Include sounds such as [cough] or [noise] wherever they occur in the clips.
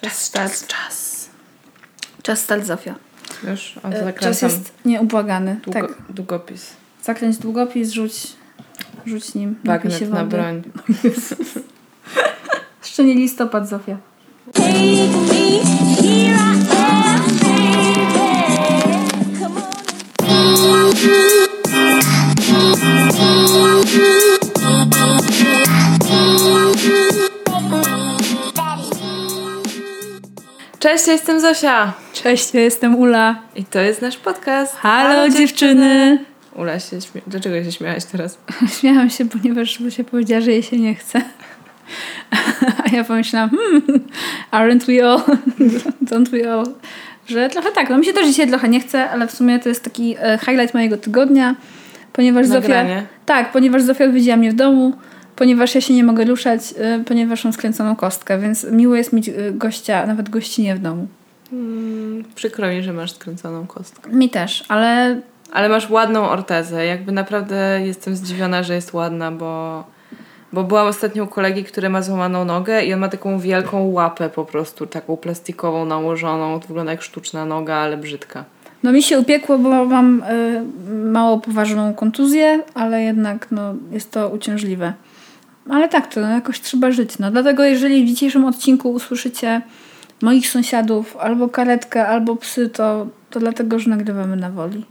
Czas start. Czas. Czas start, Zofia. Już o, E, Czas jest nieubłagany. długo, Tak. długopis. Zakręć długopis, rzuć, rzuć nim. Bagnet na wody. broń. [laughs] Jeszcze nie listopad, Zofia. Take me, Cześć, ja jestem Zosia. Cześć, ja jestem Ula. I to jest nasz podcast. Halo, dziewczyny. Ula się śmie... Dlaczego się śmiałaś teraz? [laughs] Śmiałam się, ponieważ Zosia powiedziała, że jej się nie chce. [laughs] A ja pomyślałam, hmm, aren't we all? [laughs] Don't we all? Że trochę tak, no mi się też dzisiaj trochę nie chce, ale w sumie to jest taki e, highlight mojego tygodnia, ponieważ Zofia... Nagranie. Tak, ponieważ Zofia odwiedziła mnie w domu, ponieważ ja się nie mogę ruszać, e, ponieważ mam skręconą kostkę, więc miło jest mieć e, gościa, nawet gościnie w domu. Mm, przykro mi, że masz skręconą kostkę. Mi też, ale Ale masz ładną ortezę. Jakby naprawdę jestem zdziwiona, że jest ładna, bo... Bo byłam ostatnio u kolegi, który ma złamaną nogę i on ma taką wielką łapę po prostu, taką plastikową nałożoną. To wygląda jak sztuczna noga, ale brzydka. no mi się upiekło, bo mam e, mało poważną kontuzję, ale jednak no, jest to uciążliwe. Ale tak, to no, jakoś trzeba żyć. No. Dlatego jeżeli w dzisiejszym odcinku usłyszycie moich sąsiadów, albo karetkę, albo psy, to, to dlatego, że nagrywamy na woli.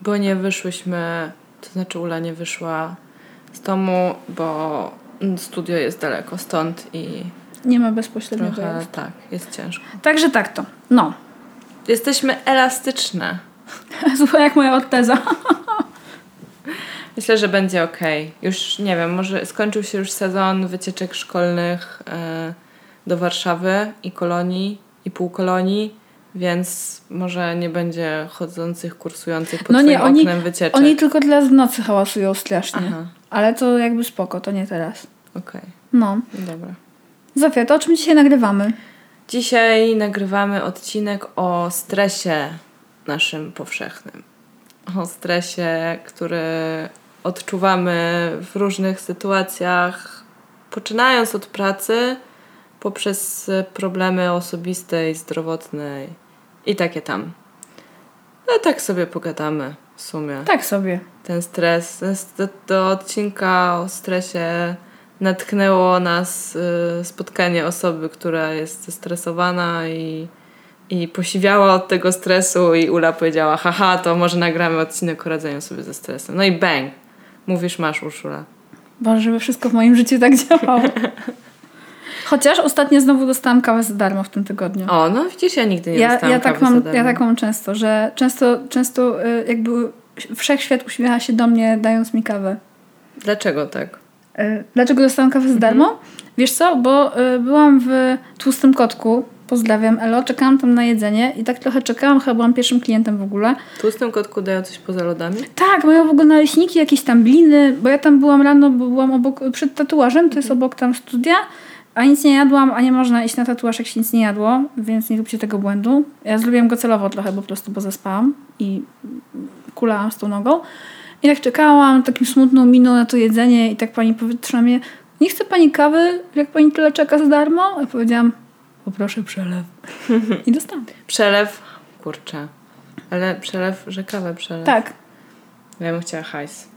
Bo nie wyszłyśmy, to znaczy Ula nie wyszła z domu, bo studio jest daleko stąd i Nie ma bezpośredniego trochę tak, jest ciężko. Także tak to. No. Jesteśmy elastyczne. [laughs] Słuchaj, jak moja orteza. [laughs] Myślę, że będzie ok. Już nie wiem, może skończył się już sezon wycieczek szkolnych e, do Warszawy i kolonii i półkolonii, więc może nie będzie chodzących, kursujących pod No nie, oni, oknem wycieczek. oni tylko w nocy hałasują strasznie. Aha, Ale to jakby spoko, to nie teraz. okej, No. dobra. Zofia, to o czym dzisiaj nagrywamy? Dzisiaj nagrywamy odcinek o stresie naszym powszechnym. O stresie, który odczuwamy w różnych sytuacjach, poczynając od pracy, poprzez problemy osobiste i zdrowotne i takie tam. No tak sobie pogadamy w sumie Tak sobie. ten stres. Do, do odcinka o stresie natknęło nas y, spotkanie osoby, która jest zestresowana i, i posiwiała od tego stresu i Ula powiedziała, haha, to może nagramy odcinek o radzeniu sobie ze stresem. No i bang! Mówisz, masz Urszula. Boże, żeby wszystko w moim życiu tak działało. [laughs] Chociaż ostatnio znowu dostałam kawę za darmo w tym tygodniu. O, no widzisz, ja nigdy nie ja, dostałam ja, tak kawy za mam, darmo. ja tak mam często, że często, często y, jakby wszechświat uśmiecha się do mnie, dając mi kawę. Dlaczego tak? Y, Dlaczego dostałam kawę za darmo? Wiesz co, bo y, byłam w Tłustym Kotku, pozdrawiam Elo, czekałam tam na jedzenie i tak trochę czekałam, chyba byłam pierwszym klientem w ogóle. Tłustym kotku dają coś poza lodami? Tak, mają w ogóle naleśniki, jakieś tam bliny, bo ja tam byłam rano, bo byłam obok, przed tatuażem, to jest obok tam studia, a nic nie jadłam, a nie można iść na tatuaż, jak się nic nie jadło, więc nie róbcie tego błędu. Ja zrobiłam go celowo trochę po prostu, bo zaspałam i kulałam z tą nogą. I tak czekałam, takim smutną miną na to jedzenie i tak pani powietrzyła mnie, nie chce pani kawy, jak pani tyle czeka za darmo? Ja powiedziałam, poproszę przelew. I dostałam. Przelew? Kurczę. Ale przelew, że kawę przelew. Tak. Ja bym chciała hajs.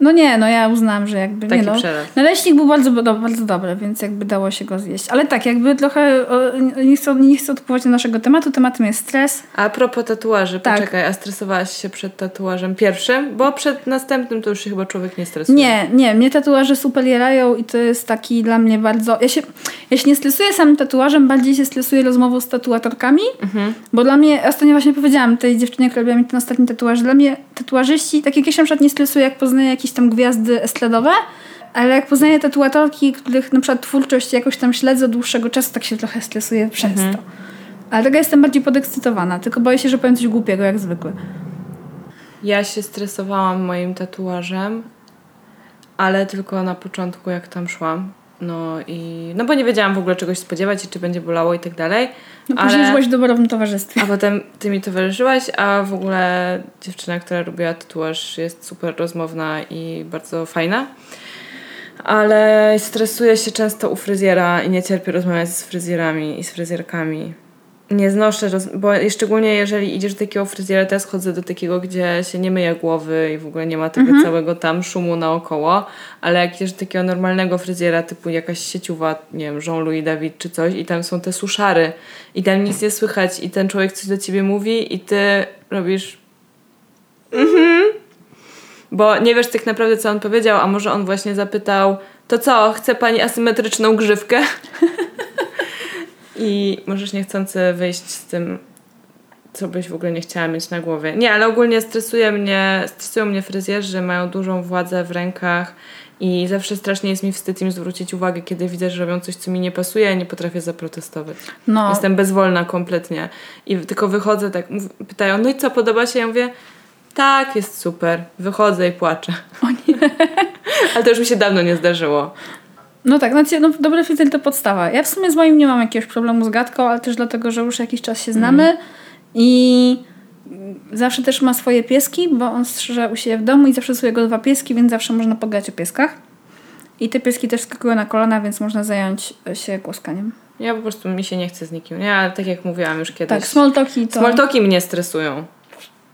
No nie, no ja uznałam, że jakby Taki nie no. przelew. Naleśnik był bardzo, do, bardzo dobry, więc jakby dało się go zjeść. Ale tak, jakby trochę o, nie, chcę, nie chcę odpływać do naszego tematu. Tematem jest stres. A propos tatuaży, Tak. poczekaj, a stresowałaś się przed tatuażem pierwszym? Bo przed następnym to już się chyba człowiek nie stresuje. Nie, nie, mnie tatuaże super jarają i to jest taki dla mnie bardzo... Ja się, ja się nie stresuję samym tatuażem, bardziej się stresuję rozmową z tatuatorkami, bo dla mnie, ostatnio właśnie powiedziałam tej dziewczynie, która robiła mi ten ostatni tatuaż, dla mnie tatuażyści, tak jak ja się na przykład nie stresuję, jak poznaję jakieś tam gwiazdy estradowe, ale jak poznaję tatuatorki, których na przykład twórczość jakoś tam śledzę od dłuższego czasu, tak się trochę stresuję przez to. Ale tego jestem bardziej podekscytowana, tylko boję się, że powiem coś głupiego, jak zwykle. Ja się stresowałam moim tatuażem, ale tylko na początku, jak tam szłam. No i. No bo nie wiedziałam w ogóle czegoś spodziewać i czy będzie bolało i tak dalej. No później ale... w dobrym towarzystwie. A potem ty mi towarzyszyłaś, a w ogóle dziewczyna, która robiła tatuaż jest super rozmowna i bardzo fajna. Ale stresuję się często u fryzjera i nie cierpię rozmawiać z fryzjerami i z fryzjerkami. Nie znoszę, bo szczególnie jeżeli idziesz do takiego fryzjera, teraz chodzę do takiego, gdzie się nie myje głowy i w ogóle nie ma tego całego tam szumu naokoło, ale jak idziesz do takiego normalnego fryzjera, typu jakaś sieciowa, nie wiem, Jean-Louis David czy coś i tam są te suszary i tam nic nie słychać i ten człowiek coś do ciebie mówi i ty robisz mhm, bo nie wiesz tak naprawdę, co on powiedział, a może on właśnie zapytał, to co, chce pani asymetryczną grzywkę? [laughs] I możesz niechcący wyjść z tym, co byś w ogóle nie chciała mieć na głowie. Nie, ale ogólnie stresuje mnie, stresują mnie fryzjerzy, mają dużą władzę w rękach i zawsze strasznie jest mi wstyd im zwrócić uwagę, kiedy widzę, że robią coś, co mi nie pasuje, a nie potrafię zaprotestować. No, Jestem bezwolna kompletnie. I tylko wychodzę tak, mów- pytają, no i co, podoba się? Ja mówię, tak, jest super. Wychodzę i płaczę. [laughs] Ale to już mi się dawno nie zdarzyło. No tak, znaczy, no, dobry fryzjer to podstawa. Ja w sumie z moim nie mam jakiegoś problemu z gadką, ale też dlatego, że już jakiś czas się znamy i zawsze też ma swoje pieski, bo on strzyże u siebie w domu i zawsze są jego dwa pieski, więc zawsze można pogadać o pieskach. I te pieski też skakują na kolana, więc można zająć się głoskaniem. Ja po prostu mi się nie chce z nikim. Ja, tak jak mówiłam już kiedyś. Tak, small talki to... Smalltalki mnie stresują.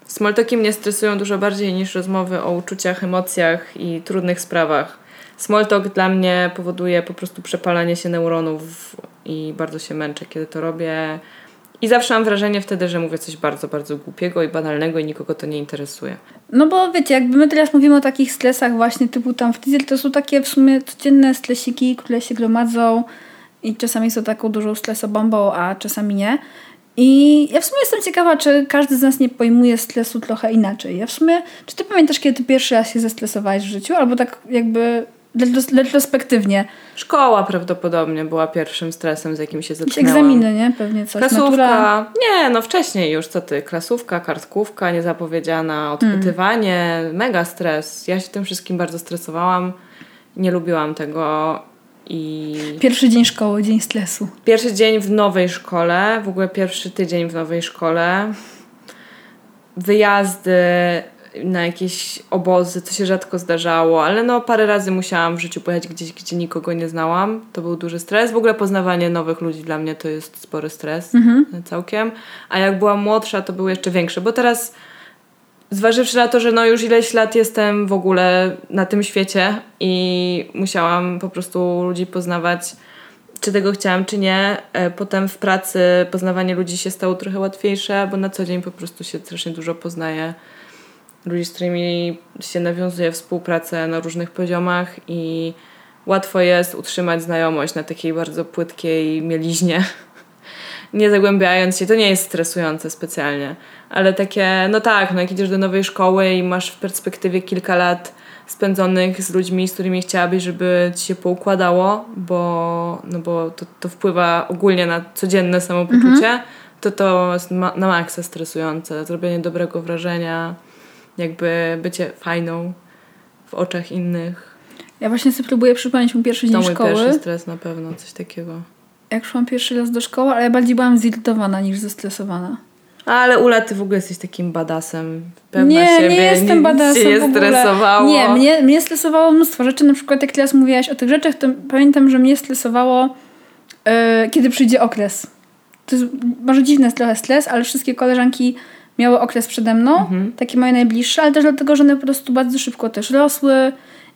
Smalltalki mnie stresują dużo bardziej niż rozmowy o uczuciach, emocjach i trudnych sprawach. Smalltalk dla mnie powoduje po prostu przepalanie się neuronów i bardzo się męczę, kiedy to robię. I zawsze mam wrażenie wtedy, że mówię coś bardzo, bardzo głupiego i banalnego i nikogo to nie interesuje. No bo wiecie, jakby my teraz mówimy o takich stresach właśnie typu tam w tydzień, to są takie w sumie codzienne stresiki, które się gromadzą i czasami są taką dużą stresobombą, a czasami nie. I ja w sumie jestem ciekawa, czy każdy z nas nie pojmuje stresu trochę inaczej. Ja w sumie, czy ty pamiętasz, kiedy ty pierwszy raz się zestresowałeś w życiu? Albo tak jakby retrospektywnie. Szkoła prawdopodobnie była pierwszym stresem, z jakim się zetknęłam. egzaminy, nie? Pewnie coś. Klasówka. Nie, no wcześniej już, co ty? Klasówka, kartkówka, niezapowiedziana, odpytywanie, mega stres. Ja się tym wszystkim bardzo stresowałam. Nie lubiłam tego i Pierwszy dzień szkoły, dzień stresu. pierwszy dzień w nowej szkole, w ogóle pierwszy tydzień w nowej szkole, wyjazdy na jakieś obozy, co się rzadko zdarzało, ale no parę razy musiałam w życiu pojechać gdzieś, gdzie nikogo nie znałam. To był duży stres. W ogóle poznawanie nowych ludzi dla mnie to jest spory stres całkiem. A jak byłam młodsza, to był jeszcze większy, bo teraz zważywszy na to, że no już ileś lat jestem w ogóle na tym świecie i musiałam po prostu ludzi poznawać, czy tego chciałam, czy nie. E, Potem w pracy poznawanie ludzi się stało trochę łatwiejsze, bo na co dzień po prostu się strasznie dużo poznaje. Ludzi, z którymi się nawiązuje współpracę na różnych poziomach i łatwo jest utrzymać znajomość na takiej bardzo płytkiej mieliźnie [laughs] nie zagłębiając się, to nie jest stresujące specjalnie, ale takie, no tak, no jak idziesz do nowej szkoły i masz w perspektywie kilka lat spędzonych z ludźmi, z którymi chciałabyś, żeby ci się poukładało, bo, no bo to, to wpływa ogólnie na codzienne samopoczucie, to to jest ma- na maksa stresujące. Zrobienie dobrego wrażenia, jakby bycie fajną w oczach innych. Ja właśnie sobie próbuję przypomnieć mój pierwszy To dzień mój szkoły. pierwszy stres na pewno, coś takiego. Jak szłam pierwszy raz do szkoły, ale ja bardziej byłam zirytowana niż zestresowana. Ale Ula, ty w ogóle jesteś takim badasem. Pewna nie, siebie, nie jestem badasem cię nie stresowało. Nie, mnie, mnie stresowało mnóstwo rzeczy. Na przykład jak teraz mówiłaś o tych rzeczach, to pamiętam, że mnie stresowało, e, kiedy przyjdzie okres. To jest może dziwny trochę stres, ale wszystkie koleżanki miały okres przede mną, Mhm. takie moje najbliższe, ale też dlatego, że one po prostu bardzo szybko też rosły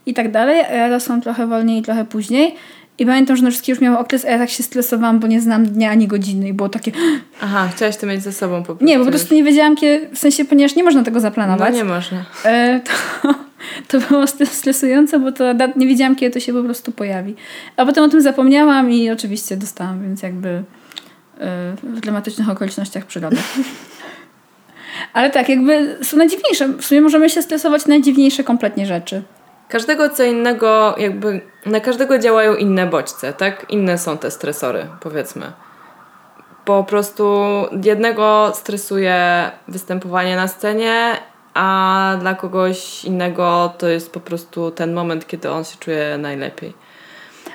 i tak dalej, a ja rosłam trochę wolniej i trochę później. I pamiętam, że one wszystkie już miały okres, a ja tak się stresowałam, bo nie znam dnia ani godziny i było takie... [gasps] Aha, chciałaś to mieć ze sobą po prostu. Nie, bo po prostu nie wiedziałam, kiedy, w sensie, ponieważ nie można tego zaplanować. No nie można. E, to, [laughs] to było stres- stresujące, bo to nie wiedziałam, kiedy to się po prostu pojawi. A potem o tym zapomniałam i oczywiście dostałam, więc jakby e, w dramatycznych okolicznościach przyrody. [laughs] Ale tak, jakby są najdziwniejsze. W sumie możemy się stresować na najdziwniejsze kompletnie rzeczy. Każdego co innego, jakby na każdego działają inne bodźce, tak? Inne są te stresory, powiedzmy. Po prostu jednego stresuje występowanie na scenie, a dla kogoś innego to jest po prostu ten moment, kiedy on się czuje najlepiej.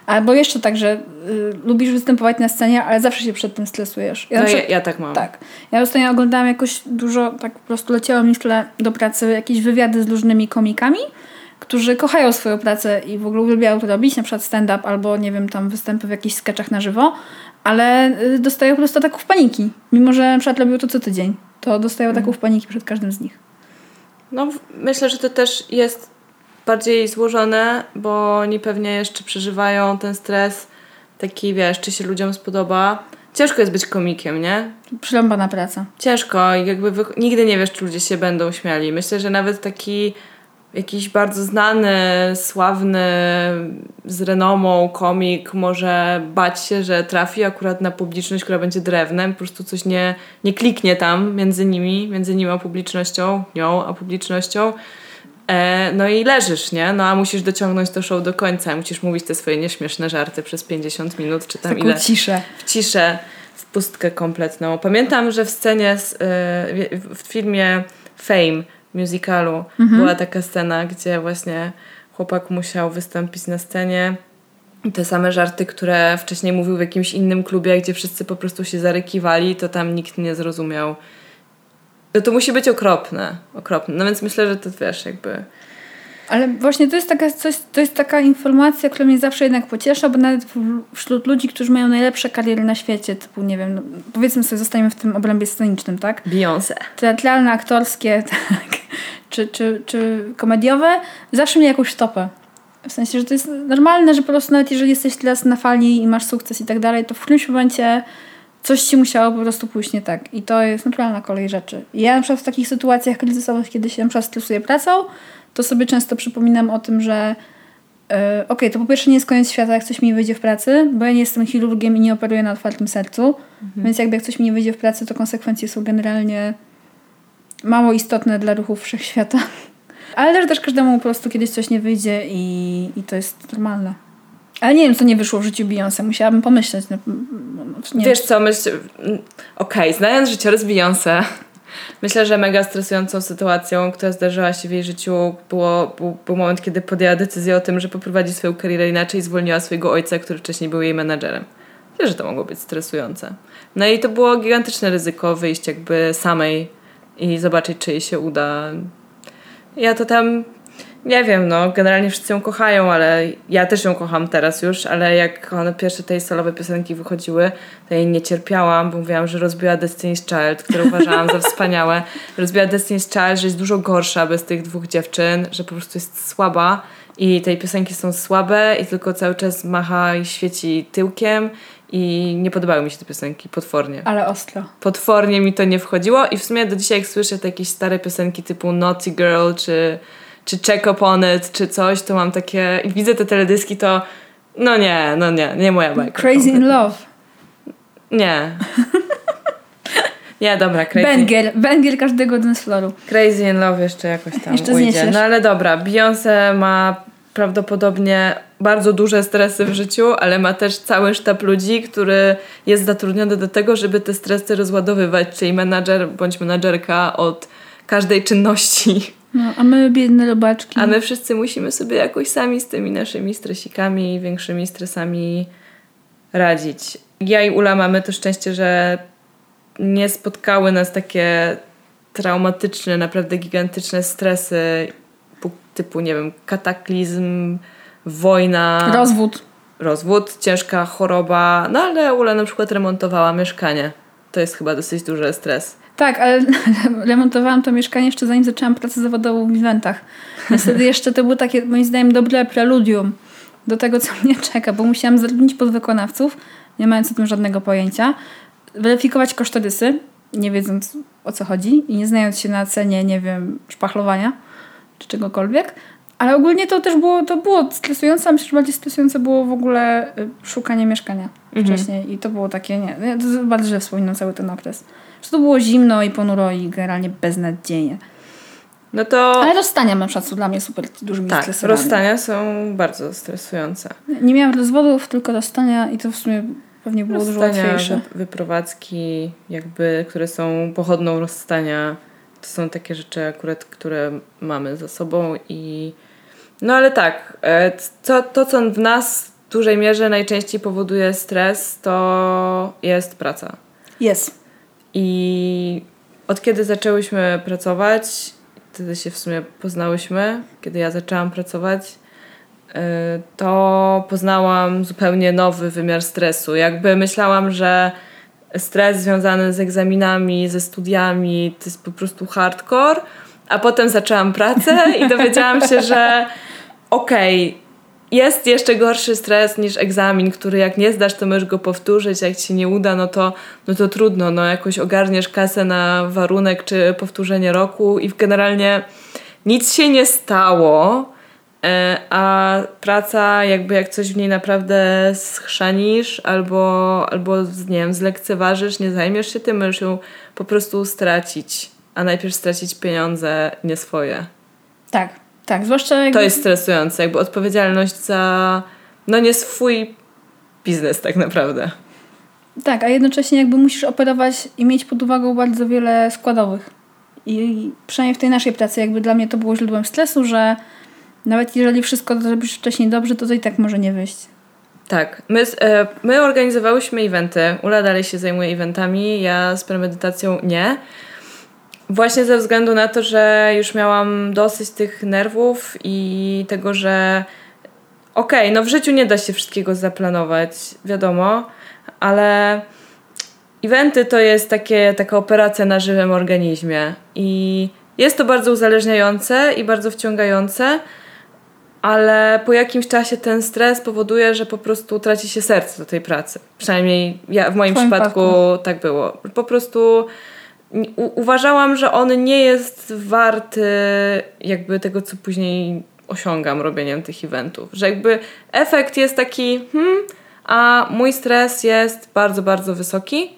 Albo jeszcze tak, że y, lubisz występować na scenie, ale zawsze się przed tym stresujesz. Ja No na ja, przykład- ja tak mam. Tak. Ja ostatnio oglądałam jakoś dużo, tak po prostu leciało mi w tle do pracy jakieś wywiady z różnymi komikami, którzy kochają swoją pracę i w ogóle uwielbiają to robić, na przykład stand-up albo, nie wiem, tam występy w jakichś sketchach na żywo, ale y, dostają po prostu ataków paniki. Mimo, że na przykład robią to co tydzień, to dostają ataków paniki przed każdym z nich. No, myślę, że to też jest bardziej złożone, bo oni pewnie jeszcze przeżywają ten stres taki, wiesz, czy się ludziom spodoba. Ciężko jest być komikiem, nie? Przyląbana praca. Ciężko i jakby wy... nigdy nie wiesz, czy ludzie się będą śmiali. Myślę, że nawet taki jakiś bardzo znany, sławny, z renomą komik może bać się, że trafi akurat na publiczność, która będzie drewnem, po prostu coś nie, nie kliknie tam między nimi, między nim a publicznością, nią a publicznością. E, no i leżysz, nie? No a musisz dociągnąć to show do końca, musisz mówić te swoje nieśmieszne żarty przez 50 minut, czy tam Taką ile ciszę. w ciszę, w pustkę kompletną. Pamiętam, że w scenie, z, y, w, filmie Fame, musicalu, była taka scena, gdzie właśnie chłopak musiał wystąpić na scenie. Te same żarty, które wcześniej mówił w jakimś innym klubie, gdzie wszyscy po prostu się zarykiwali, to tam nikt nie zrozumiał. No to musi być okropne, okropne. No więc myślę, że to wiesz, jakby... Ale właśnie to jest taka coś, to jest taka informacja, która mnie zawsze jednak pociesza, bo nawet wśród ludzi, którzy mają najlepsze kariery na świecie, typu, nie wiem, no, powiedzmy sobie, zostajemy w tym obrębie scenicznym, tak? Beyoncé. Teatralne, aktorskie, [laughs] tak, czy, czy, czy komediowe, zawsze mieli jakąś stopę. W sensie, że to jest normalne, że po prostu nawet jeżeli jesteś teraz na fali i masz sukces i tak dalej, to w którymś momencie coś ci musiało po prostu pójść nie tak. I to jest naturalna kolej rzeczy. Ja na przykład w takich sytuacjach kryzysowych, kiedy się na przykład stresuję pracą, to sobie często przypominam o tym, że e, okej, to po pierwsze nie jest koniec świata, jak coś mi nie wyjdzie w pracy, bo ja nie jestem chirurgiem i nie operuję na otwartym sercu, więc jakby jak coś mi nie wyjdzie w pracy, to konsekwencje są generalnie mało istotne dla ruchów wszechświata. [laughs] Ale też, też każdemu po prostu kiedyś coś nie wyjdzie i, i to jest normalne. Ale nie wiem, co nie wyszło w życiu Beyoncé. Musiałabym pomyśleć. No, nie Wiesz co, myśl... Okej, znając życiorys Beyoncé, [laughs] myślę, że mega stresującą sytuacją, która zdarzyła się w jej życiu, było, był, był moment, kiedy podjęła decyzję o tym, że poprowadzi swoją karierę inaczej i zwolniła swojego ojca, który wcześniej był jej menadżerem. Wiesz, że to mogło być stresujące. No i to było gigantyczne ryzyko wyjść jakby samej i zobaczyć, czy jej się uda. Ja to tam nie wiem, no, generalnie wszyscy ją kochają, ale ja też ją kocham teraz już, ale jak one pierwsze tej solowe piosenki wychodziły, to jej nie cierpiałam, bo mówiłam, że rozbiła Destiny's Child, które uważałam za [laughs] wspaniałe. Rozbiła Destiny's Child, że jest dużo gorsza bez tych dwóch dziewczyn, że po prostu jest słaba i tej piosenki są słabe i tylko cały czas macha i świeci tyłkiem i nie podobały mi się te piosenki, potwornie Ale ostro. potwornie mi to nie wchodziło i w sumie do dzisiaj jak słyszę te jakieś stare piosenki typu Naughty Girl czy, czy Check Up On It czy coś, to mam takie i widzę te teledyski to no nie, no nie, nie moja bajka. Crazy in Love. Nie. [laughs] Nie, dobra, Crazy, Węgiel. Węgiel każdego dance floru. crazy in Love jeszcze jakoś tam Jeszcze ujdzie. zniesiesz. No ale dobra, Beyoncé ma prawdopodobnie bardzo duże stresy w życiu, ale ma też cały sztab ludzi, który jest zatrudniony do tego, żeby te stresy rozładowywać, czyli menadżer bądź menadżerka od każdej czynności. No, a my biedne robaczki. A my wszyscy musimy sobie jakoś sami z tymi naszymi stresikami i większymi stresami radzić. Ja i Ula mamy to szczęście, że nie spotkały nas takie traumatyczne, naprawdę gigantyczne stresy pu- typu, nie wiem, kataklizm, wojna, Rozwód. rozwód, ciężka choroba. No ale Ula na przykład remontowała mieszkanie. To jest chyba dosyć duży stres. Tak, ale [laughs] remontowałam to mieszkanie jeszcze zanim zaczęłam pracę zawodową w eventach. Wtedy [laughs] jeszcze to było takie, moim zdaniem, dobre preludium do tego, co mnie czeka, bo musiałam zatrudnić podwykonawców, nie mając o tym żadnego pojęcia, weryfikować kosztorysy, nie wiedząc o co chodzi i nie znając się na cenie, nie wiem, szpachlowania czy czegokolwiek. Ale ogólnie to też było, to było stresujące, a myślę, że bardziej stresujące było w ogóle y, szukanie mieszkania wcześniej i to było takie, nie, ja to bardzo źle wspominam cały ten okres. Że to było zimno i ponuro i generalnie beznadziejnie. No to Ale rozstania na przykład są dla mnie super dużymi tak, stresami. rozstania są bardzo stresujące. Nie miałam rozwodów, tylko rozstania i to w sumie pewnie było dużo Rozstania, łatwiejsze. wy- wyprowadzki, jakby, które są pochodną rozstania. To są takie rzeczy akurat, które mamy za sobą i no ale tak, e, to, to co w nas w dużej mierze najczęściej powoduje stres, to jest praca. Jest. I od kiedy zaczęłyśmy pracować, wtedy się w sumie poznałyśmy, kiedy ja zaczęłam pracować, y, to poznałam zupełnie nowy wymiar stresu. Jakby myślałam, że stres związany z egzaminami, ze studiami to jest po prostu hardcore, a potem zaczęłam pracę i dowiedziałam się, że okej, jest jeszcze gorszy stres niż egzamin, który jak nie zdasz, to możesz go powtórzyć, jak ci nie uda, no to, no to trudno, no jakoś ogarniesz kasę na warunek czy powtórzenie roku i generalnie nic się nie stało, e, a praca jakby jak coś w niej naprawdę schrzanisz albo, albo nie wiem, zlekceważysz, nie zajmiesz się tym, możesz ją po prostu stracić, a najpierw stracić pieniądze nie swoje. Tak, tak. Zwłaszcza jakby... To jest stresujące, jakby odpowiedzialność za no nie swój biznes tak naprawdę. Tak, a jednocześnie jakby musisz operować i mieć pod uwagą bardzo wiele składowych. I przynajmniej w tej naszej pracy jakby dla mnie to było źródłem stresu, że nawet jeżeli wszystko zrobisz wcześniej dobrze, to to i tak może nie wyjść. Tak, my, e, my organizowałyśmy eventy. Ula dalej się zajmuje eventami, ja z premedytacją nie. Właśnie ze względu na to, że już miałam dosyć tych nerwów i tego, że okej, no w życiu nie da się wszystkiego zaplanować, wiadomo, ale eventy to jest takie, taka operacja na żywym organizmie i jest to bardzo uzależniające i bardzo wciągające, ale po jakimś czasie ten stres powoduje, że po prostu traci się serce do tej pracy. Przynajmniej ja, w moim twoim przypadku tak było. Po prostu u- uważałam, że on nie jest warty jakby tego, co później osiągam robieniem tych eventów. Że jakby efekt jest taki, hmm, a mój stres jest bardzo, bardzo wysoki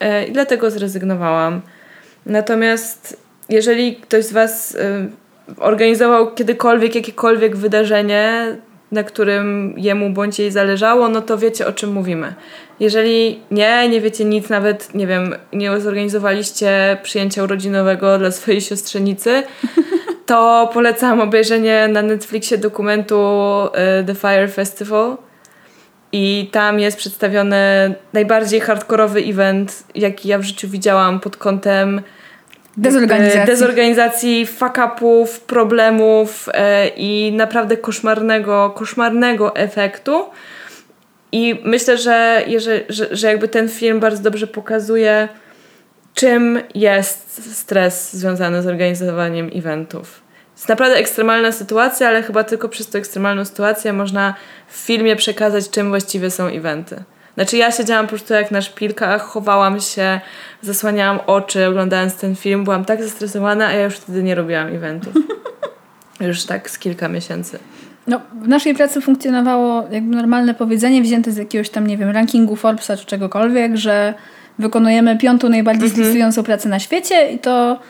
e, i dlatego zrezygnowałam. Natomiast jeżeli ktoś z Was e, organizował kiedykolwiek jakiekolwiek wydarzenie, na którym jemu bądź jej zależało, no to wiecie o czym mówimy. Jeżeli nie, nie wiecie nic, nawet nie wiem, nie zorganizowaliście przyjęcia urodzinowego dla swojej siostrzenicy, [laughs] to polecam obejrzenie na Netflixie dokumentu e, The Fire Festival. I tam jest przedstawiony najbardziej hardkorowy event, jaki ja w życiu widziałam pod kątem Dezorganizacji. jakby dezorganizacji, fuck-upów, problemów e, i naprawdę koszmarnego, koszmarnego efektu. I myślę, że, że, że jakby ten film bardzo dobrze pokazuje, czym jest stres związany z organizowaniem eventów. Jest naprawdę ekstremalna sytuacja, ale chyba tylko przez tę ekstremalną sytuację można w filmie przekazać, czym właściwie są eventy. Znaczy ja siedziałam po prostu jak na szpilkach, chowałam się, zasłaniałam oczy oglądając ten film, byłam tak zestresowana, a ja już wtedy nie robiłam eventów. [laughs] już tak z kilka miesięcy. No, w naszej pracy funkcjonowało jakby normalne powiedzenie wzięte z jakiegoś tam, nie wiem, rankingu Forbesa czy czegokolwiek, że wykonujemy piątą najbardziej stresującą pracę na świecie i to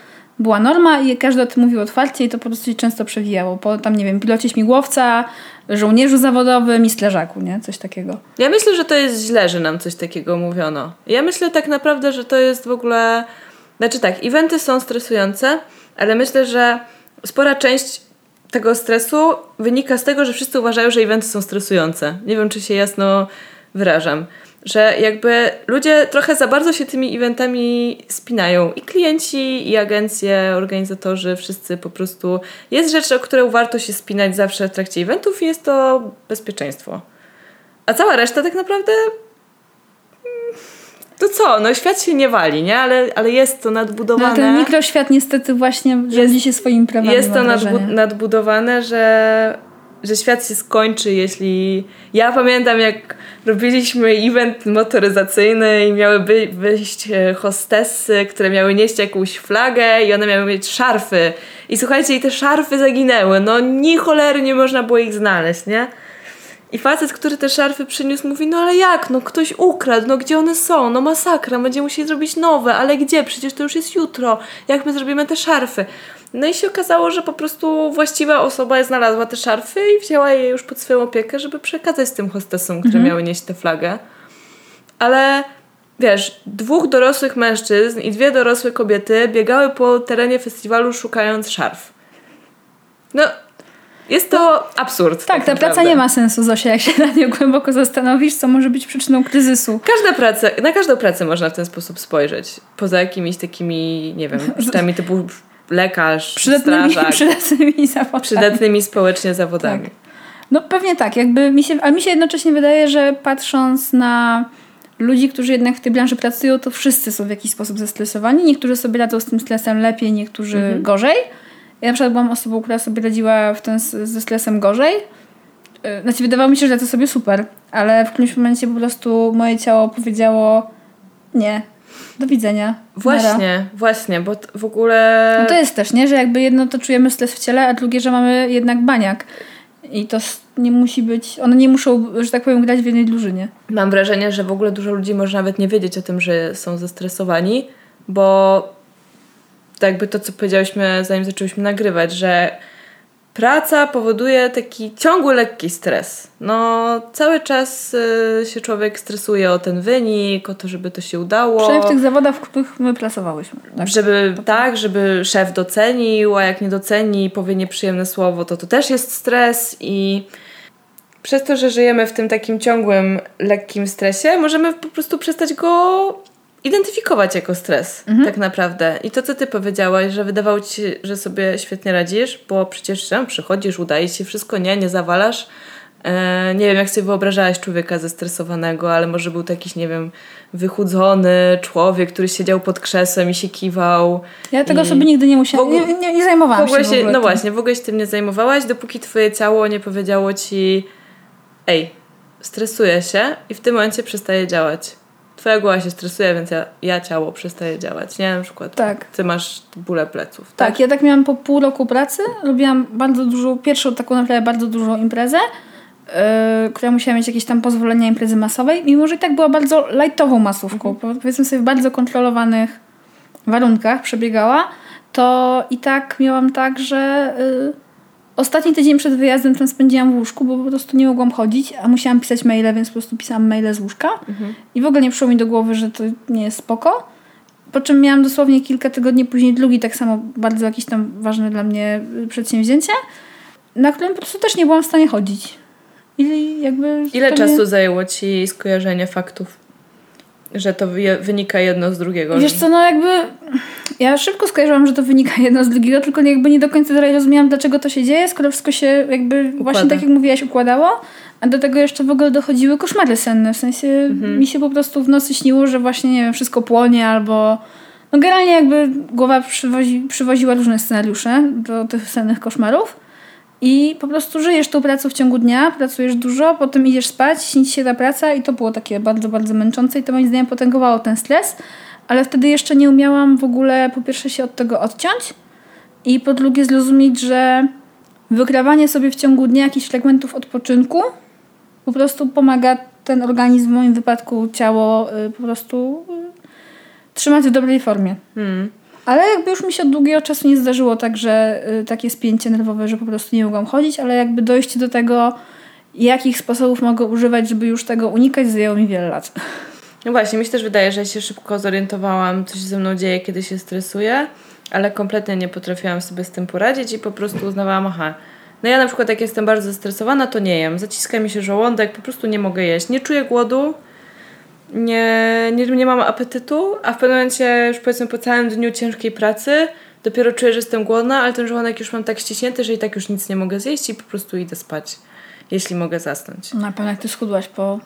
była norma i każdy o tym mówił otwarcie i to po prostu się często przewijało. Po tam, nie wiem, pilocie śmigłowca, żołnierzu zawodowym i strażaku, nie? Coś takiego. Ja myślę, że to jest źle, że nam coś takiego mówiono. Ja myślę tak naprawdę, że to jest w ogóle. Znaczy tak, eventy są stresujące, ale myślę, że spora część tego stresu wynika z tego, że wszyscy uważają, że eventy są stresujące. Nie wiem, czy się jasno wyrażam. Że jakby ludzie trochę za bardzo się tymi eventami spinają. I klienci, i agencje, organizatorzy, wszyscy po prostu. Jest rzecz, o którą warto się spinać zawsze w trakcie eventów i jest to bezpieczeństwo. A cała reszta tak naprawdę. mm, To co? No świat się nie wali, nie? Ale, ale jest to No, nadbudowane. a ten mikroświat niestety właśnie rządzi się swoimi prawami. jest to nadbu- nadbudowane, że, że świat się skończy, jeśli. Ja pamiętam, jak robiliśmy event motoryzacyjny i miały by, wyjść e, hostessy, które miały nieść jakąś flagę i one miały mieć szarfy. I słuchajcie, i te szarfy zaginęły. No ni cholery nie można było ich znaleźć, nie? I facet, który te szarfy przyniósł, mówi, no ale jak, no ktoś ukradł, no gdzie one są, no masakra, będziemy musieli zrobić nowe, ale gdzie, przecież to już jest jutro, jak my zrobimy te szarfy? No i się okazało, że po prostu właściwa osoba znalazła te szarfy i wzięła je już pod swoją opiekę, żeby przekazać tym hostesom, które miały nieść tę flagę. Ale wiesz, dwóch dorosłych mężczyzn i dwie dorosłe kobiety biegały po terenie festiwalu szukając szarf. No, jest to absurd. Tak, ta praca naprawdę. nie ma sensu, Zosia, jak się na nią głęboko zastanowisz, co może być przyczyną kryzysu. Każda praca, na każdą pracę można w ten sposób spojrzeć. Poza jakimiś takimi, nie wiem, [laughs] rzeczami typu lekarz, Przydatnymi, strażak, [laughs] przydatnymi zawodami. przydatnymi społecznie zawodami. Tak. No pewnie tak, jakby mi się, a mi się jednocześnie wydaje, że patrząc na ludzi, którzy jednak w tej branży pracują, to wszyscy są w jakiś sposób zestresowani. Niektórzy sobie radzą z tym stresem lepiej, niektórzy Mhm. gorzej. Ja na przykład byłam osobą, która sobie radziła w ten, ze stresem gorzej. Yy, Znaczy wydawało mi się, że to sobie super, ale w którymś momencie po prostu moje ciało powiedziało nie, do widzenia. nara. Właśnie, właśnie, bo w ogóle... No to jest też, nie? Że jakby jedno to czujemy stres w ciele, a drugie, że mamy jednak baniak. I to nie musi być, one nie muszą, że tak powiem, grać w jednej drużynie. Mam wrażenie, że w ogóle dużo ludzi może nawet nie wiedzieć o tym, że są zestresowani, bo tak jakby to, co powiedziałyśmy, zanim zaczęłyśmy nagrywać, że praca powoduje taki ciągły, lekki stres. No, cały czas y, się człowiek stresuje o ten wynik, o to, żeby to się udało. Przynajmniej w tych zawodach, w których my pracowałyśmy. Tak. Żeby tak, żeby szef docenił, a jak nie doceni, powie nieprzyjemne słowo, to to też jest stres i przez to, że żyjemy w tym takim ciągłym, lekkim stresie, możemy po prostu przestać go identyfikować jako stres, tak naprawdę. I to, co ty powiedziałaś, że wydawało ci się, że sobie świetnie radzisz, bo przecież tam przychodzisz, udaje ci się wszystko, nie, nie zawalasz. E, nie wiem, jak sobie wyobrażałaś człowieka zestresowanego, ale może był to jakiś, nie wiem, wychudzony człowiek, który siedział pod krzesłem i się kiwał. Ja tego sobie nigdy nie musiałam, ogóle- nie, nie, nie zajmowałam się się, no tym. właśnie, w ogóle się tym nie zajmowałaś, dopóki twoje ciało nie powiedziało ci ej, stresuję się i w tym momencie przestaje działać. Twoja głowa się stresuje, więc ja, ja ciało przestaje działać, nie? Na przykład Tak. ty masz bóle pleców. Tak, ja tak miałam po pół roku pracy. Robiłam bardzo dużą, pierwszą taką naprawdę bardzo dużą imprezę, yy, która musiała mieć jakieś tam pozwolenia imprezy masowej, mimo że i tak była bardzo lajtową masówką. Powiedzmy sobie w bardzo kontrolowanych warunkach przebiegała, to i tak miałam tak, że yy, ostatni tydzień przed wyjazdem ten spędziłam w łóżku, bo po prostu nie mogłam chodzić, a musiałam pisać maile, więc po prostu pisałam maile z łóżka. I w ogóle nie przyszło mi do głowy, że to nie jest spoko. Po czym miałam dosłownie kilka tygodni później drugi, tak samo bardzo jakieś tam ważne dla mnie y, przedsięwzięcie, na którym po prostu też nie byłam w stanie chodzić. I jakby Ile czasu zajęło ci skojarzenie faktów? Że to wynika jedno z drugiego. Wiesz co, no jakby ja szybko skojarzyłam, że to wynika jedno z drugiego, tylko jakby nie do końca dalej rozumiałam, dlaczego to się dzieje, skoro wszystko się jakby właśnie tak jak mówiłaś układało, a do tego jeszcze w ogóle dochodziły koszmary senne, w sensie Mhm. mi się po prostu w nocy śniło, że właśnie, nie wiem, wszystko płonie albo no generalnie jakby głowa przywozi, przywoziła różne scenariusze do tych sennych koszmarów i po prostu żyjesz tą pracą w ciągu dnia, pracujesz dużo, potem idziesz spać, śni się ta praca i to było takie bardzo, bardzo męczące i to moim zdaniem potęgowało ten stres, ale wtedy jeszcze nie umiałam w ogóle po pierwsze się od tego odciąć i po drugie zrozumieć, że wykrawanie sobie w ciągu dnia jakichś fragmentów odpoczynku po prostu pomaga ten organizm, w moim wypadku ciało y, po prostu y, trzymać w dobrej formie. Hmm. Ale jakby już mi się od długiego czasu nie zdarzyło tak, że y, takie spięcie nerwowe, że po prostu nie mogłam chodzić, ale jakby dojście do tego, jakich sposobów mogę używać, żeby już tego unikać, zajęło mi wiele lat. No właśnie, mi się też wydaje, że ja się szybko zorientowałam, co się ze mną dzieje, kiedy się stresuję, ale kompletnie nie potrafiłam sobie z tym poradzić i po prostu uznawałam, aha, no ja na przykład jak jestem bardzo zestresowana, to nie jem. Zaciska mi się żołądek, po prostu nie mogę jeść. Nie czuję głodu, nie, nie, nie mam apetytu, a w pewnym momencie już powiedzmy po całym dniu ciężkiej pracy dopiero czuję, że jestem głodna, ale ten żołądek już mam tak ściśnięty, że i tak już nic nie mogę zjeść i po prostu idę spać, jeśli mogę zasnąć. Na pewno jak ty schudłaś po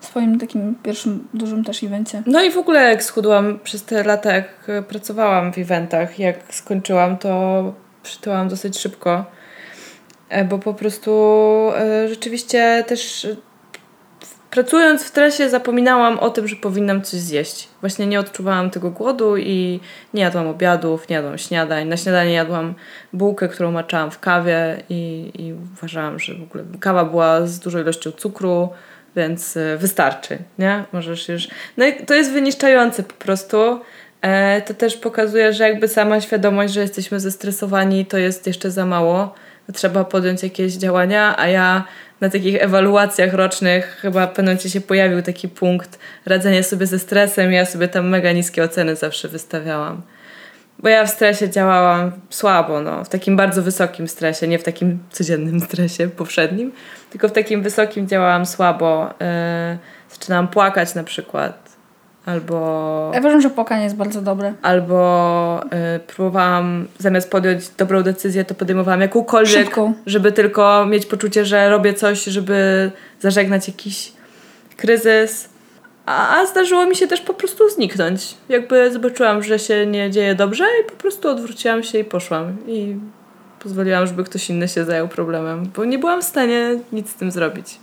swoim takim pierwszym dużym też evencie. No i w ogóle jak schudłam przez te lata, jak pracowałam w eventach, jak skończyłam, to przytyłam dosyć szybko, E, bo po prostu e, rzeczywiście też pracując w stresie zapominałam o tym, że powinnam coś zjeść. Właśnie nie odczuwałam tego głodu i nie jadłam obiadów, nie jadłam śniadań. Na śniadanie jadłam bułkę, którą maczałam w kawie i, i uważałam, że w ogóle kawa była z dużą ilością cukru, więc e, wystarczy, nie? Możesz już... No i to jest wyniszczające po prostu. E, To też pokazuje, że jakby sama świadomość, że jesteśmy zestresowani, to jest jeszcze za mało. Trzeba podjąć jakieś działania, a ja na takich ewaluacjach rocznych chyba momencie się pojawił taki punkt radzenia sobie ze stresem. Ja sobie tam mega niskie oceny zawsze wystawiałam. Bo ja w stresie działałam słabo, no, w takim bardzo wysokim stresie, nie w takim codziennym stresie powszednim, tylko w takim wysokim działałam słabo. Yy, zaczynałam płakać na przykład. Albo Ja uważam, że płakanie jest bardzo dobre. albo y, próbowałam zamiast podjąć dobrą decyzję, to podejmowałam jakąkolwiek, Szybką. żeby tylko mieć poczucie, że robię coś, żeby zażegnać jakiś kryzys. A, a zdarzyło mi się też po prostu zniknąć. Jakby zobaczyłam, że się nie dzieje dobrze i po prostu odwróciłam się i poszłam. I pozwoliłam, żeby ktoś inny się zajął problemem, bo nie byłam w stanie nic z tym zrobić.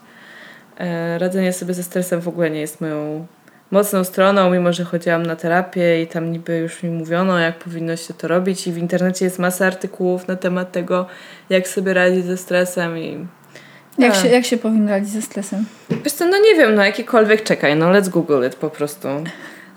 E, radzenie sobie ze stresem w ogóle nie jest moją mocną stroną, mimo że chodziłam na terapię i tam niby już mi mówiono, jak powinno się to robić i w internecie jest masa artykułów na temat tego, jak sobie radzić ze stresem i Jak A. się, jak się powinno radzić ze stresem? Wiesz co, no nie wiem, no jakikolwiek, czekaj, no let's google it po prostu.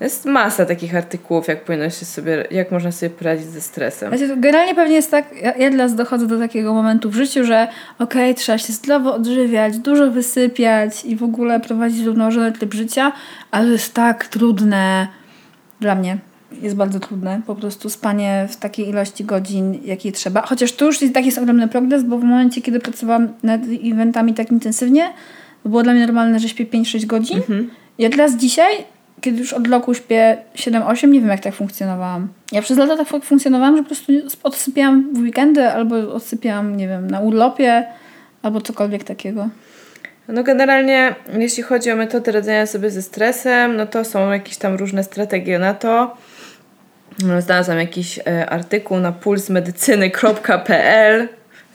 Jest masa takich artykułów, jak powinno się sobie, jak można sobie poradzić ze stresem. To Generalnie pewnie jest tak, ja, ja teraz dochodzę do takiego momentu w życiu, że okej, trzeba się zdrowo odżywiać, dużo wysypiać i w ogóle prowadzić zrównoważony tryb życia, ale to jest tak trudne dla mnie. Jest bardzo trudne. Po prostu spanie w takiej ilości godzin, jakiej trzeba. Chociaż tu już jest taki jest ogromny progres, bo w momencie, kiedy pracowałam nad eventami tak intensywnie, było dla mnie normalne, że śpię 5-6 godzin. Ja teraz dzisiaj, kiedy już od roku śpię 7-8, nie wiem jak tak funkcjonowałam. Ja przez lata tak funkcjonowałam, że po prostu odsypiałam w weekendy albo odsypiałam, nie wiem, na urlopie albo cokolwiek takiego. No generalnie, jeśli chodzi o metody radzenia sobie ze stresem, no to są jakieś tam różne strategie na to. No, Znalazłam jakiś e, artykuł na pulsmedycyny.pl,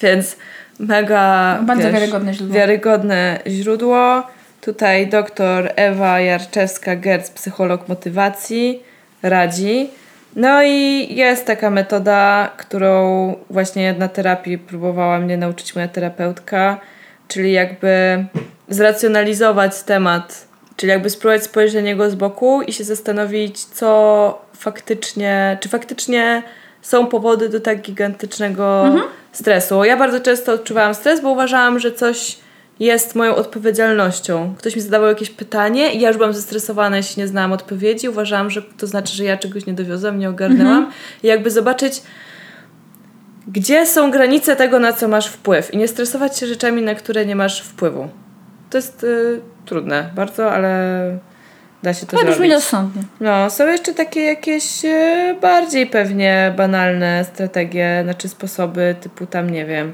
więc mega Bardzo wiarygodne źródło. wiarygodne źródło. Tutaj doktor Ewa Jarczewska-Gerc, psycholog motywacji, radzi. No i jest taka metoda, którą właśnie na terapii próbowała mnie nauczyć moja terapeutka, czyli jakby zracjonalizować temat, czyli jakby spróbować spojrzeć na niego z boku i się zastanowić, co faktycznie, czy faktycznie są powody do tak gigantycznego stresu. Ja bardzo często odczuwałam stres, bo uważałam, że coś jest moją odpowiedzialnością. Ktoś mi zadawał jakieś pytanie i ja już byłam zestresowana, jeśli nie znałam odpowiedzi. Uważałam, że to znaczy, że ja czegoś nie dowiozłam, nie ogarnęłam. I jakby zobaczyć, gdzie są granice tego, na co masz wpływ i nie stresować się rzeczami, na które nie masz wpływu. To jest y, trudne bardzo, ale da się to Ale brzmi zrobić. rozsądnie. No, są jeszcze takie jakieś e, bardziej pewnie banalne strategie, znaczy sposoby typu tam, nie wiem,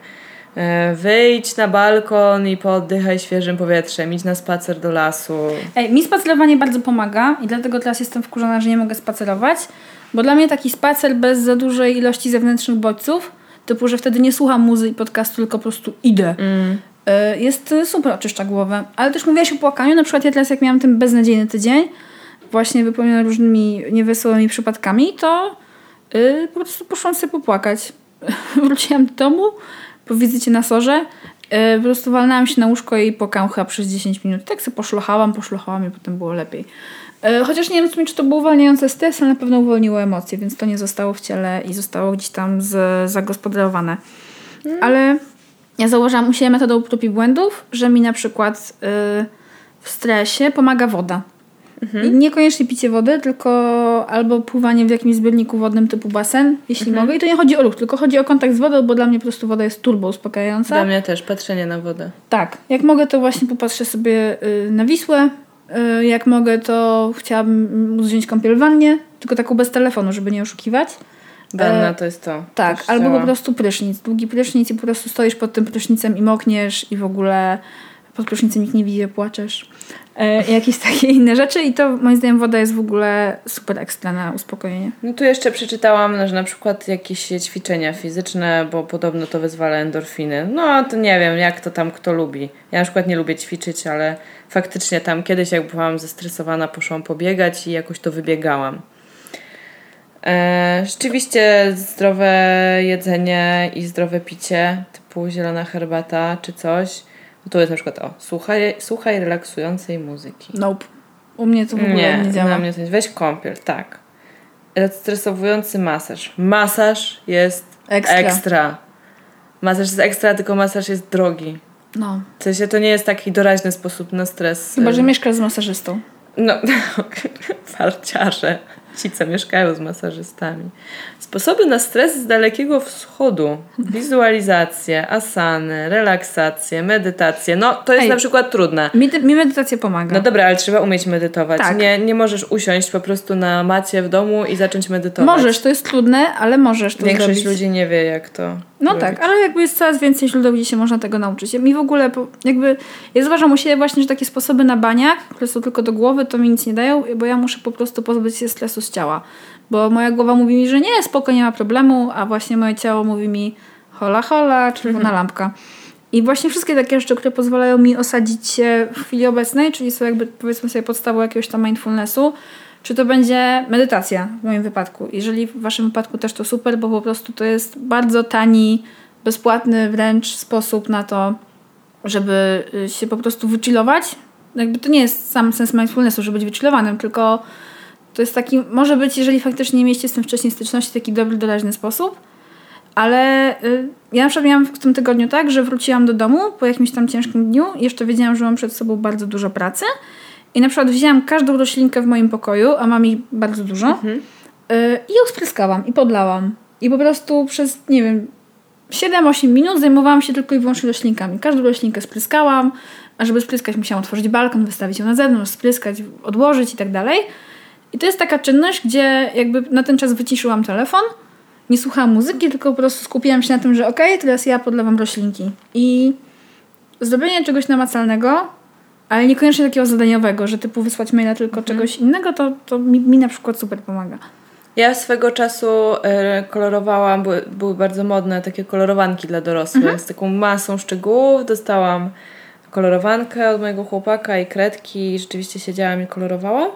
wyjdź na balkon i pooddychaj świeżym powietrzem, idź na spacer do lasu. Ej, mi spacerowanie bardzo pomaga i dlatego teraz jestem wkurzona, że nie mogę spacerować, bo dla mnie taki spacer bez za dużej ilości zewnętrznych bodźców, typu, że wtedy nie słucham muzy i podcastu, tylko po prostu idę, y, jest y, super, oczyszcza głowę. Ale też mówiłaś o płakaniu, na przykład ja teraz jak miałam ten beznadziejny tydzień, właśnie wypełniony różnymi niewesołymi przypadkami, to y, po prostu poszłam sobie popłakać. [laughs] Wróciłam do domu po wizycie na sorze, y, po prostu walnęłam się na łóżko i płakałam chyba przez 10 minut. Tak sobie poszlochałam, poszlochałam i potem było lepiej. Y, Chociaż nie wiem czy to było uwalniające stres, ale na pewno uwolniło emocje, więc to nie zostało w ciele i zostało gdzieś tam z, zagospodarowane. Ale ja założyłam u siebie metodą prób i błędów, że mi na przykład y, w stresie pomaga woda. I niekoniecznie picie wody, tylko albo pływanie w jakimś zbiorniku wodnym typu basen, jeśli mogę. I to nie chodzi o ruch, tylko chodzi o kontakt z wodą, bo dla mnie po prostu woda jest turbo uspokajająca. Dla mnie też patrzenie na wodę. Tak, jak mogę, to właśnie popatrzę sobie y, na Wisłę. Y, jak mogę, to chciałabym wziąć kąpiel w wannie, tylko taką bez telefonu, żeby nie oszukiwać. Wanna E, to jest to. Tak, albo po chciałam. prostu prysznic. Długi prysznic i po prostu stoisz pod tym prysznicem i mokniesz i w ogóle pod prysznicem nikt nie widzi, płaczesz. E, jakieś takie inne rzeczy i to moim zdaniem woda jest w ogóle super ekstra na uspokojenie. No tu jeszcze przeczytałam, że na przykład jakieś ćwiczenia fizyczne, bo podobno to wyzwala endorfiny. No to nie wiem, jak to tam kto lubi. Ja na przykład nie lubię ćwiczyć, ale faktycznie tam kiedyś jak byłam zestresowana, poszłam pobiegać i jakoś to wybiegałam. E, rzeczywiście zdrowe jedzenie i zdrowe picie, typu zielona herbata czy coś. To jest na przykład o, słuchaj, słuchaj relaksującej muzyki. Nope. U mnie to w ogóle nie, Nie, działa. na mnie to jest. Weź kąpiel, tak. Stresowujący masaż. Masaż jest Ekstra. ekstra. Masaż jest ekstra, tylko masaż jest drogi. No. W sensie to nie jest taki doraźny sposób na stres. Chyba, że mieszkasz z masażystą. No, [laughs] farciarze. Ci, co mieszkają z masażystami. Sposoby na stres z Dalekiego Wschodu. Wizualizacje, asany, relaksacje, medytacje. No, to jest Ej. na przykład trudne. Mi, mi medytacja pomaga. No dobra, ale trzeba umieć medytować. Tak. Nie, nie możesz usiąść po prostu na macie w domu i zacząć medytować. Możesz, to jest trudne, ale możesz to Większość zrobić. ludzi nie wie, jak to No robić. tak, ale jakby jest coraz więcej źródeł, gdzie się można tego nauczyć. Mi w ogóle, jakby, ja zauważam u siebie właśnie, że takie sposoby na baniak, które są tylko do głowy, to mi nic nie dają, bo ja muszę po prostu pozbyć się stresu z ciała. Bo moja głowa mówi mi, że nie, spoko, nie ma problemu, a właśnie moje ciało mówi mi hola, hola, czerwona lampka. I właśnie wszystkie takie rzeczy, które pozwalają mi osadzić się w chwili obecnej, czyli są jakby powiedzmy sobie podstawą jakiegoś tam mindfulnessu, czy to będzie medytacja w moim wypadku. Jeżeli w waszym wypadku też to super, bo po prostu to jest bardzo tani, bezpłatny wręcz sposób na to, żeby y, się po prostu wychillować. Jakby to nie jest sam sens mindfulnessu, żeby być wychillowanym, tylko to jest taki, może być, jeżeli faktycznie nie mieliście z tym wcześniej styczności, taki dobry, doraźny sposób. Ale y, ja na przykład miałam w tym tygodniu tak, że wróciłam do domu po jakimś tam ciężkim dniu i jeszcze wiedziałam, że mam przed sobą bardzo dużo pracy. I na przykład wzięłam każdą roślinkę w moim pokoju, a mam ich bardzo dużo, y, i ją spryskałam i podlałam. I po prostu przez, nie wiem, 7-8 minut zajmowałam się tylko i wyłącznie roślinkami. Każdą roślinkę spryskałam, a żeby spryskać musiałam otworzyć balkon, wystawić ją na zewnątrz, spryskać, odłożyć i tak dalej. I to jest taka czynność, gdzie jakby na ten czas wyciszyłam telefon, nie słuchałam muzyki, tylko po prostu skupiłam się na tym, że okej, teraz ja podlewam roślinki. I zrobienie czegoś namacalnego, ale niekoniecznie takiego zadaniowego, że typu wysłać maila tylko czegoś innego, to, to mi, mi na przykład super pomaga. Ja swego czasu e, kolorowałam, były, były bardzo modne takie kolorowanki dla dorosłych z taką masą szczegółów. Dostałam kolorowankę od mojego chłopaka i kredki i rzeczywiście siedziałam i kolorowałam.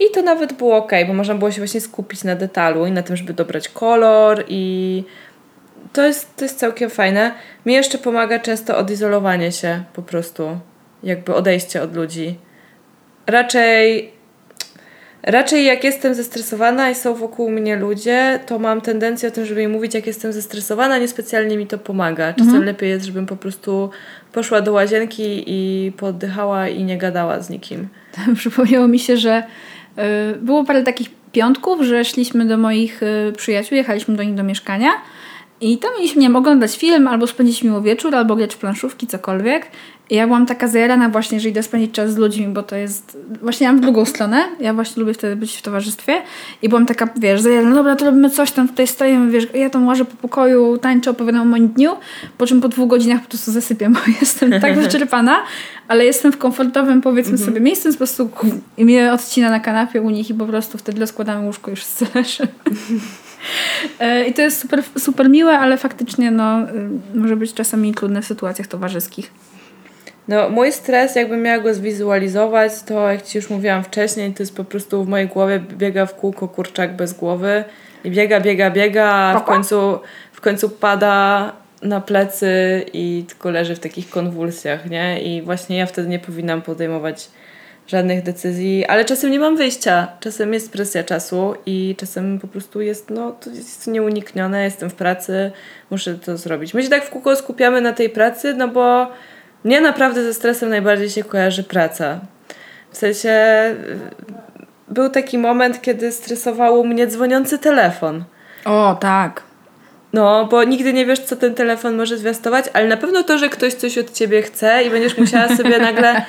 I to nawet było ok, bo można było się właśnie skupić na detalu i na tym, żeby dobrać kolor i to jest, to jest całkiem fajne. Mi jeszcze pomaga często odizolowanie się po prostu, jakby odejście od ludzi. Raczej Raczej jak jestem zestresowana i są wokół mnie ludzie, to mam tendencję o tym, żeby im mówić, jak jestem zestresowana, niespecjalnie mi to pomaga. Czasem lepiej jest, żebym po prostu poszła do łazienki i poddychała i nie gadała z nikim. [laughs] Przypomniało mi się, że y, było parę takich piątków, że szliśmy do moich y, przyjaciół, jechaliśmy do nich do mieszkania i tam mieliśmy, nie wiem, oglądać film, albo spędzić miło wieczór, albo grać w planszówki, cokolwiek. Ja byłam taka zajarana właśnie, że idę spędzić czas z ludźmi, bo to jest... Właśnie ja mam drugą stronę. Ja właśnie lubię wtedy być w towarzystwie. I byłam taka, wiesz, zajarana, dobra, to robimy coś tam, tutaj stoimy, wiesz, ja tam łażę po pokoju, tańczę, opowiadam o moim dniu, po czym po dwóch godzinach po prostu zasypiam, bo [laughs] jestem tak [laughs] wyczerpana, ale jestem w komfortowym, powiedzmy sobie, miejscu, po prostu i mnie odcina na kanapie u nich i po prostu wtedy rozkładamy łóżko wszyscy [laughs] leży. E, I to jest super, super miłe, ale faktycznie no, y, może być czasami trudne w sytuacjach towarzyskich. No, mój stres, jakbym miała go zwizualizować, to jak Ci już mówiłam wcześniej, to jest po prostu w mojej głowie biega w kółko kurczak bez głowy i biega, biega, biega, a w końcu, w końcu pada na plecy i tylko leży w takich konwulsjach, nie? I właśnie ja wtedy nie powinnam podejmować żadnych decyzji, ale czasem nie mam wyjścia. Czasem jest presja czasu i czasem po prostu jest, no, to jest nieuniknione, jestem w pracy, muszę to zrobić. My się tak w kółko skupiamy na tej pracy, no bo mnie naprawdę ze stresem najbardziej się kojarzy praca. W sensie y, był taki moment, kiedy stresowało mnie dzwoniący telefon. O, tak. No, bo nigdy nie wiesz, co ten telefon może zwiastować, ale na pewno to, że ktoś coś od ciebie chce i będziesz musiała sobie [laughs] nagle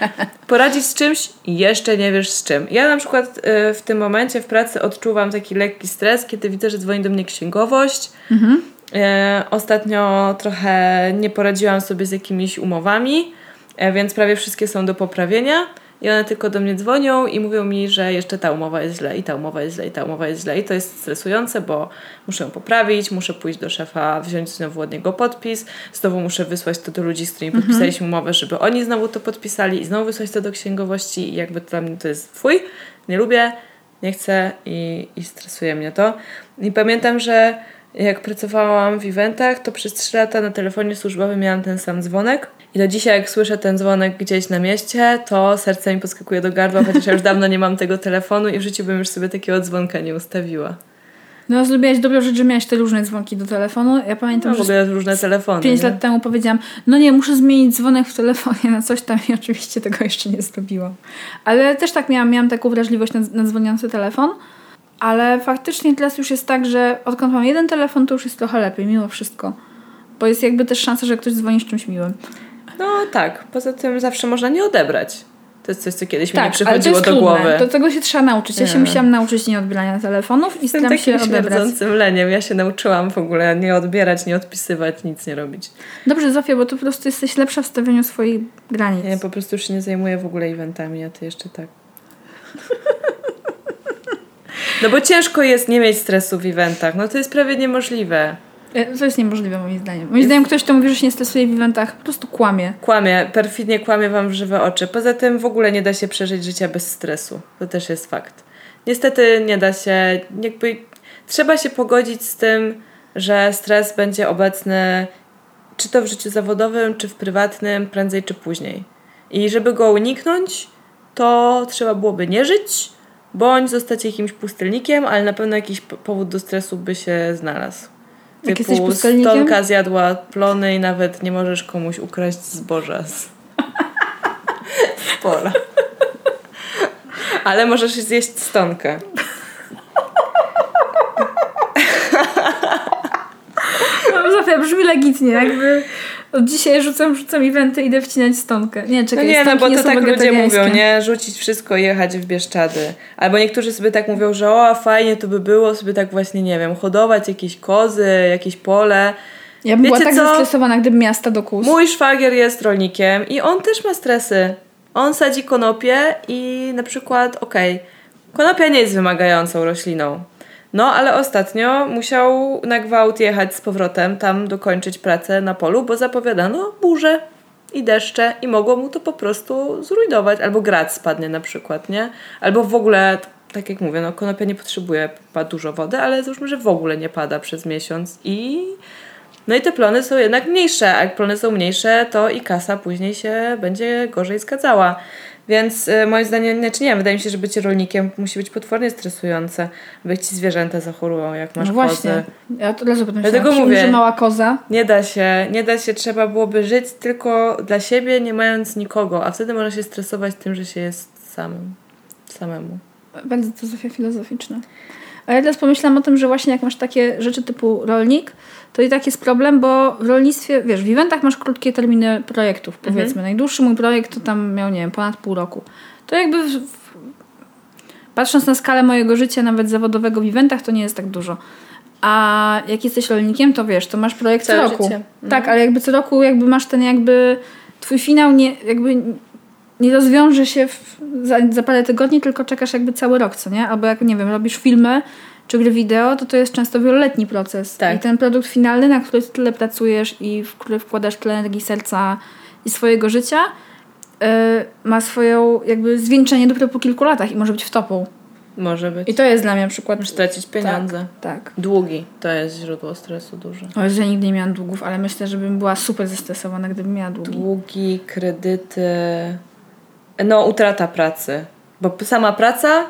poradzić z czymś jeszcze nie wiesz z czym. Ja na przykład y, w tym momencie w pracy odczuwam taki lekki stres, kiedy widzę, że dzwoni do mnie księgowość. E, ostatnio trochę nie poradziłam sobie z jakimiś umowami, e, więc prawie wszystkie są do poprawienia. I one tylko do mnie dzwonią i mówią mi, że jeszcze ta umowa jest źle, i ta umowa jest źle, i ta umowa jest źle. I to jest stresujące, bo muszę ją poprawić, muszę pójść do szefa, wziąć znowu od niego podpis, znowu muszę wysłać to do ludzi, z którymi podpisaliśmy umowę, żeby oni znowu to podpisali i znowu wysłać to do księgowości. I jakby dla mnie to jest twój, nie lubię, nie chcę i, i stresuje mnie to. I pamiętam, że jak pracowałam w eventach, to przez 3 lata na telefonie służbowym miałam ten sam dzwonek. I do dzisiaj, jak słyszę ten dzwonek gdzieś na mieście, to serce mi podskakuje do gardła, chociaż ja już dawno nie mam tego telefonu i w życiu bym już sobie takiego dzwonka nie ustawiła. No, zrobiłaś dobrą rzecz, że miałaś te różne dzwonki do telefonu. Ja pamiętam, No w że ogóle różne telefony. 5 nie? lat temu powiedziałam, no nie, muszę zmienić dzwonek w telefonie na coś tam i oczywiście tego jeszcze nie zrobiłam. Ale też tak miałam, miałam taką wrażliwość na, na dzwoniący telefon. Ale faktycznie teraz już jest tak, że odkąd mam jeden telefon, to już jest trochę lepiej, mimo wszystko. Bo jest jakby też szansa, że ktoś dzwoni z czymś miłym. No tak, poza tym zawsze można nie odebrać. To jest coś, co kiedyś mi nie Tak, ale to przychodziło do trudne. głowy. Do tego się trzeba nauczyć. Ja się Nie. musiałam nauczyć nie odbierania telefonów i Jestem staram się odebrać. śmierdzącym leniem. Ja się nauczyłam w ogóle nie odbierać, nie odpisywać, nic nie robić. Dobrze, Zofia, bo ty po prostu jesteś lepsza w stawianiu swoich granic. Ja po prostu już się nie zajmuję w ogóle eventami, a ty jeszcze tak. [laughs] No bo ciężko jest nie mieć stresu w eventach. No to jest prawie niemożliwe. E, To jest niemożliwe moim zdaniem. Moim zdaniem ktoś, kto mówi, że się nie stresuje w eventach, po prostu kłamie. Kłamie, perfidnie kłamie wam w żywe oczy. Poza tym w ogóle nie da się przeżyć życia bez stresu. To też jest fakt. Niestety nie da się, jakby trzeba się pogodzić z tym, że stres będzie obecny czy to w życiu zawodowym, czy w prywatnym, prędzej czy później. I żeby go uniknąć, to trzeba byłoby nie żyć, bądź zostać jakimś pustelnikiem, ale na pewno jakiś po- powód do stresu by się znalazł. Jak Typu jesteś pustelnikiem? stonka zjadła plony i nawet nie możesz komuś ukraść zboża z, z pola. Ale możesz zjeść stonkę. No, Zofia, brzmi legitnie, jakby od dzisiaj rzucam, rzucam eventy, idę wcinać stonkę. Nie, No czekaj, nie, no bo nie to tak ludzie mówią, nie? Rzucić wszystko i jechać w Bieszczady. Albo niektórzy sobie tak mówią, że o, fajnie to by było sobie tak właśnie, nie wiem, hodować jakieś kozy, jakieś pole. Ja bym była Wiecie tak co? zestresowana, gdyby miasta do kus. Mój szwagier jest rolnikiem i on też ma stresy. On sadzi konopie i na przykład, okej, konopia nie jest wymagającą rośliną. No, ale ostatnio musiał na gwałt jechać z powrotem, tam dokończyć pracę na polu, bo zapowiadano burze i deszcze i mogło mu to po prostu zrujnować. Albo grad spadnie na przykład, nie? Albo w ogóle, tak jak mówię, no konopia nie potrzebuje dużo wody, ale załóżmy, że w ogóle nie pada przez miesiąc i no i te plony są jednak mniejsze, a jak plony są mniejsze, to i kasa później się będzie gorzej zgadzała. Więc y, moim zdaniem, znaczy nie, wydaje mi się, że bycie rolnikiem musi być potwornie stresujące, bo ci zwierzęta zachorują, jak masz No właśnie. kozę. Ja to razu potem Dlatego mówię. że mała koza. Nie da się, nie da się, trzeba byłoby żyć tylko dla siebie, nie mając nikogo, a wtedy można się stresować tym, że się jest samym, samemu. Bardzo to Zofia filozoficzna. A ja teraz pomyślałam o tym, że właśnie jak masz takie rzeczy typu rolnik, to i tak jest problem, bo w rolnictwie, wiesz, w eventach masz krótkie terminy projektów, powiedzmy. Najdłuższy mój projekt to tam miał, nie wiem, ponad pół roku. To jakby w, w, patrząc na skalę mojego życia, nawet zawodowego w eventach, to nie jest tak dużo. A jak jesteś rolnikiem, to wiesz, to masz projekt co Całe roku. życie. Tak, ale jakby co roku jakby masz ten jakby twój finał nie, jakby nie rozwiąże się w, za, za parę tygodni, tylko czekasz jakby cały rok, co nie? Albo jak, nie wiem, robisz filmy czy gry wideo, to to jest często wieloletni proces. Tak. I ten produkt finalny, na który ty tyle pracujesz i w który wkładasz tyle energii, serca i swojego życia, yy, ma swoją jakby zwieńczenie dopiero po kilku latach i może być wtopą. Może być. I to jest dla mnie przykład... Możesz stracić pieniądze. Tak. Długi to jest źródło stresu duże. O, że nigdy nie miałam długów, ale myślę, że bym była super zestresowana, gdybym miała długi. Długi, kredyty, no utrata pracy. Bo sama praca,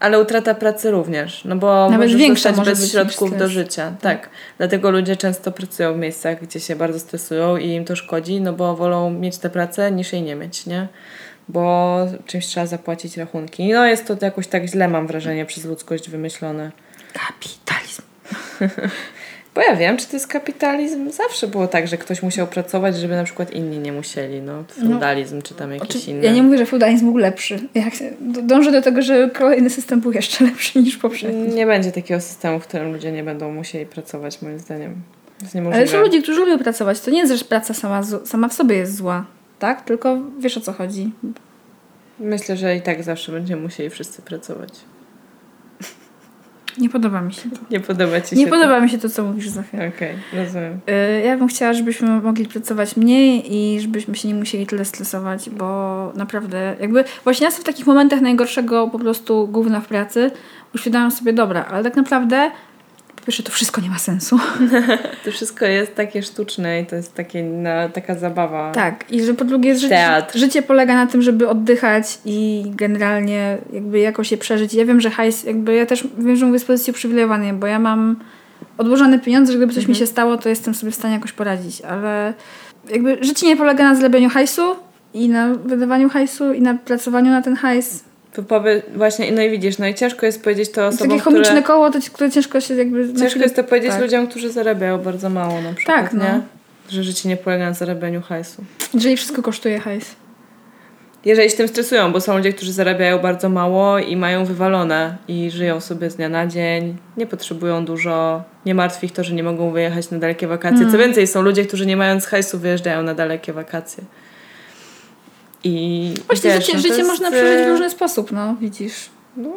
ale utrata pracy również. No bo Nawet większa zostać może bez środków do życia. Tak. Dlatego ludzie często pracują w miejscach, gdzie się bardzo stresują i im to szkodzi, no bo wolą mieć tę pracę niż jej nie mieć, nie? Bo czymś trzeba zapłacić rachunki. No jest to jakoś tak źle, mam wrażenie, przez ludzkość wymyślone. Kapitalizm. [laughs] Bo ja wiem, czy to jest kapitalizm. Zawsze było tak, że ktoś musiał pracować, żeby na przykład inni nie musieli. No, feudalizm czy tam jakieś Oczy- inne. Ja nie mówię, że feudalizm był lepszy. Ja dążę do tego, że kolejny system był jeszcze lepszy niż poprzedni. Nie będzie takiego systemu, w którym ludzie nie będą musieli pracować, moim zdaniem. Ale są ludzie, którzy lubią pracować. To nie jest, że praca sama, sama w sobie jest zła. Tak? Tylko wiesz o co chodzi. Myślę, że i tak zawsze będziemy musieli wszyscy pracować. Nie podoba mi się to. Nie podoba ci się Nie to? podoba mi się to, co mówisz, Zofia. Okej, rozumiem. Y, Ja bym chciała, żebyśmy mogli pracować mniej i żebyśmy się nie musieli tyle stresować, bo naprawdę jakby właśnie ja sobie w takich momentach najgorszego po prostu gówna w pracy uświadamiam sobie, dobra, ale tak naprawdę po pierwsze to wszystko nie ma sensu. [laughs] To wszystko jest takie sztuczne i to jest takie, na, taka zabawa. Tak, i że po drugie życie, życie polega na tym, żeby oddychać i generalnie jakby jakoś je przeżyć. Ja wiem, że hajs, jakby ja też wiem, że mówię z pozycji uprzywilejowanej, bo ja mam odłożone pieniądze, że gdyby coś mi się stało, to jestem sobie w stanie jakoś poradzić, ale jakby życie nie polega na zlebieniu hajsu i na wydawaniu hajsu i na pracowaniu na ten hajs, To powie, właśnie, no i widzisz, no i ciężko jest powiedzieć to osobom, Takie które... koło, to, które ciężko się jakby... Ciężko chwilę- jest to powiedzieć tak. ludziom, którzy zarabiają bardzo mało na przykład, Tak, no. nie? Że życie nie polega na zarabianiu hajsu. Jeżeli wszystko kosztuje hajs. Jeżeli się tym stresują, bo są ludzie, którzy zarabiają bardzo mało i mają wywalone i żyją sobie z dnia na dzień, nie potrzebują dużo, nie martwi ich to, że nie mogą wyjechać na dalekie wakacje. Mm. Co więcej, są ludzie, którzy nie mając hajsu wyjeżdżają na dalekie wakacje. I Właśnie wiesz, życie, no życie jest, można przeżyć w e, różny sposób, no widzisz. No,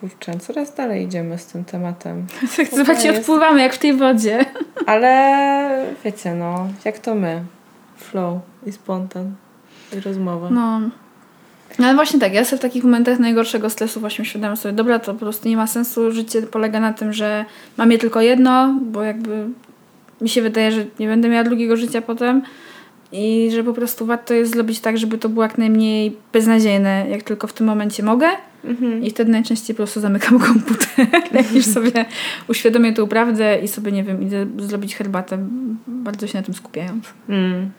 kurczę, coraz dalej idziemy z tym tematem. [laughs] Zobaczcie, jest. odpływamy jak w tej wodzie. [laughs] Ale wiecie, no, jak to my. Flow i spontan i rozmowa. No. No ale właśnie tak, ja sobie w takich momentach najgorszego stresu właśnie uświadamiam sobie, dobra, to po prostu nie ma sensu, życie polega na tym, że mam je tylko jedno, bo jakby mi się wydaje, że nie będę miała drugiego życia potem i że po prostu warto jest zrobić tak, żeby to było jak najmniej beznadziejne, jak tylko w tym momencie mogę Mhm. i wtedy najczęściej po prostu zamykam [laughs] komputer, [laughs] jak już sobie uświadomię tą prawdę i sobie, nie wiem, idę zrobić herbatę, bardzo się na tym skupiając. Mm.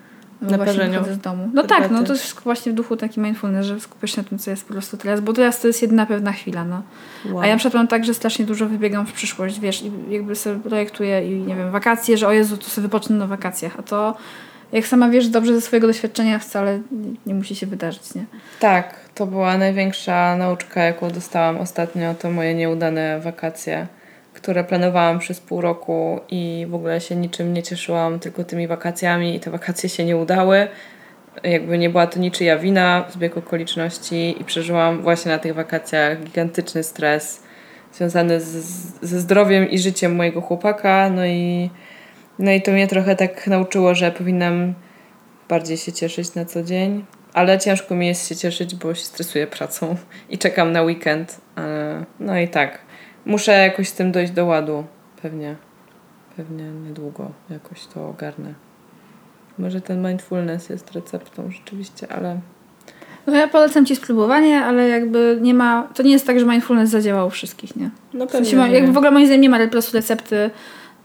No Na parzeniu z domu. No tak, no herbaty. to jest wszystko właśnie w duchu taki mindfulness, że skupiasz się na tym, co jest po prostu teraz, bo teraz to jest jedna pewna chwila, no. Wow. A ja na przykład mam tak, że strasznie dużo wybiegam w przyszłość, wiesz, i jakby sobie projektuję i nie wiem, wakacje, że o Jezu, to sobie wypocznę na wakacjach, a to jak sama wiesz dobrze ze swojego doświadczenia wcale nie, musi się wydarzyć, nie? Tak, to była największa nauczka, jaką dostałam ostatnio, to moje nieudane wakacje, które planowałam przez pół roku i w ogóle się niczym nie cieszyłam, tylko tymi wakacjami i te wakacje się nie udały. Jakby nie była to niczyja wina, zbieg okoliczności i przeżyłam właśnie na tych wakacjach gigantyczny stres związany z, ze zdrowiem i życiem mojego chłopaka, no i, no i to mnie trochę tak nauczyło, że powinnam bardziej się cieszyć na co dzień. Ale ciężko mi jest się cieszyć, bo się stresuję pracą i czekam na weekend. Ale No i tak. Muszę jakoś z tym dojść do ładu. Pewnie. Pewnie niedługo jakoś to ogarnę. Może ten mindfulness jest receptą rzeczywiście, ale No ja polecam Ci spróbowanie, ale jakby nie ma, to nie jest tak, że mindfulness zadziałał u wszystkich, nie? no W sensie pewnie. ma, nie. jakby w ogóle moim zdaniem nie ma po prostu recepty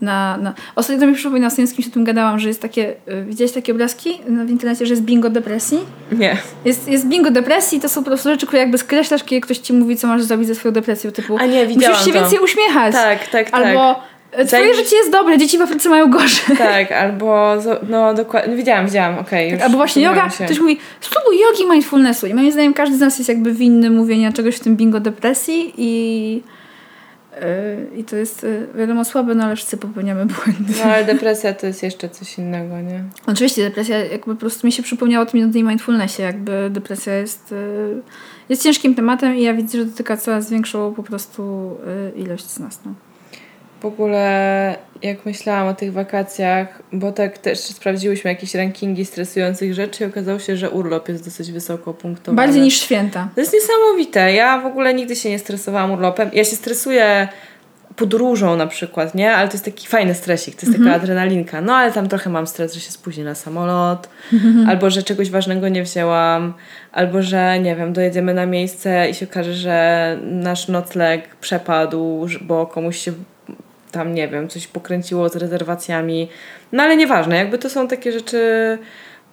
na, na... Ostatnio to mi przypomina, z kimś o tym gadałam, że jest takie... y, Widziałeś takie obrazki w internecie, że jest bingo depresji? Nie. Jest, jest bingo depresji, to są po prostu rzeczy, które jakby skreślasz, kiedy ktoś ci mówi, co masz zrobić ze swoją depresją, typu A nie, widziałam musisz się to. więcej uśmiechać. Tak, tak, tak. Albo e, twoje Zajmij- życie jest dobre, dzieci w Afryce mają gorzej. Tak, albo no dokładnie. Widziałam, widziałam, okej. już Albo właśnie yoga, się. ktoś mówi, spróbuj jogi mindfulnessu. I moim zdaniem każdy z nas jest jakby winny mówienia czegoś w tym bingo depresji i i to jest yy, wiadomo słabe, no ale wszyscy popełniamy [laughs] błędy. No ale depresja to jest jeszcze coś innego, nie? Oczywiście depresja, jakby po prostu mi się przypomniało tym na tej mindfulnessie, jakby depresja jest, yy, jest ciężkim tematem i ja widzę, że dotyka coraz większą po prostu yy, ilość z nas. No. W ogóle jak myślałam o tych wakacjach, bo tak też sprawdziłyśmy jakieś rankingi stresujących rzeczy i okazało się, że urlop jest dosyć wysoko punktowany. Bardziej niż święta. To jest niesamowite. Ja w ogóle nigdy się nie stresowałam urlopem. Ja się stresuję podróżą na przykład, nie? Ale to jest taki fajny stresik, to jest taka adrenalinka. No ale tam trochę mam stres, że się spóźnię na samolot, albo że czegoś ważnego nie wzięłam, albo że, nie wiem, dojedziemy na miejsce i się okaże, że nasz nocleg przepadł, bo komuś się tam, nie wiem, coś pokręciło z rezerwacjami. No ale nieważne, jakby to są takie rzeczy...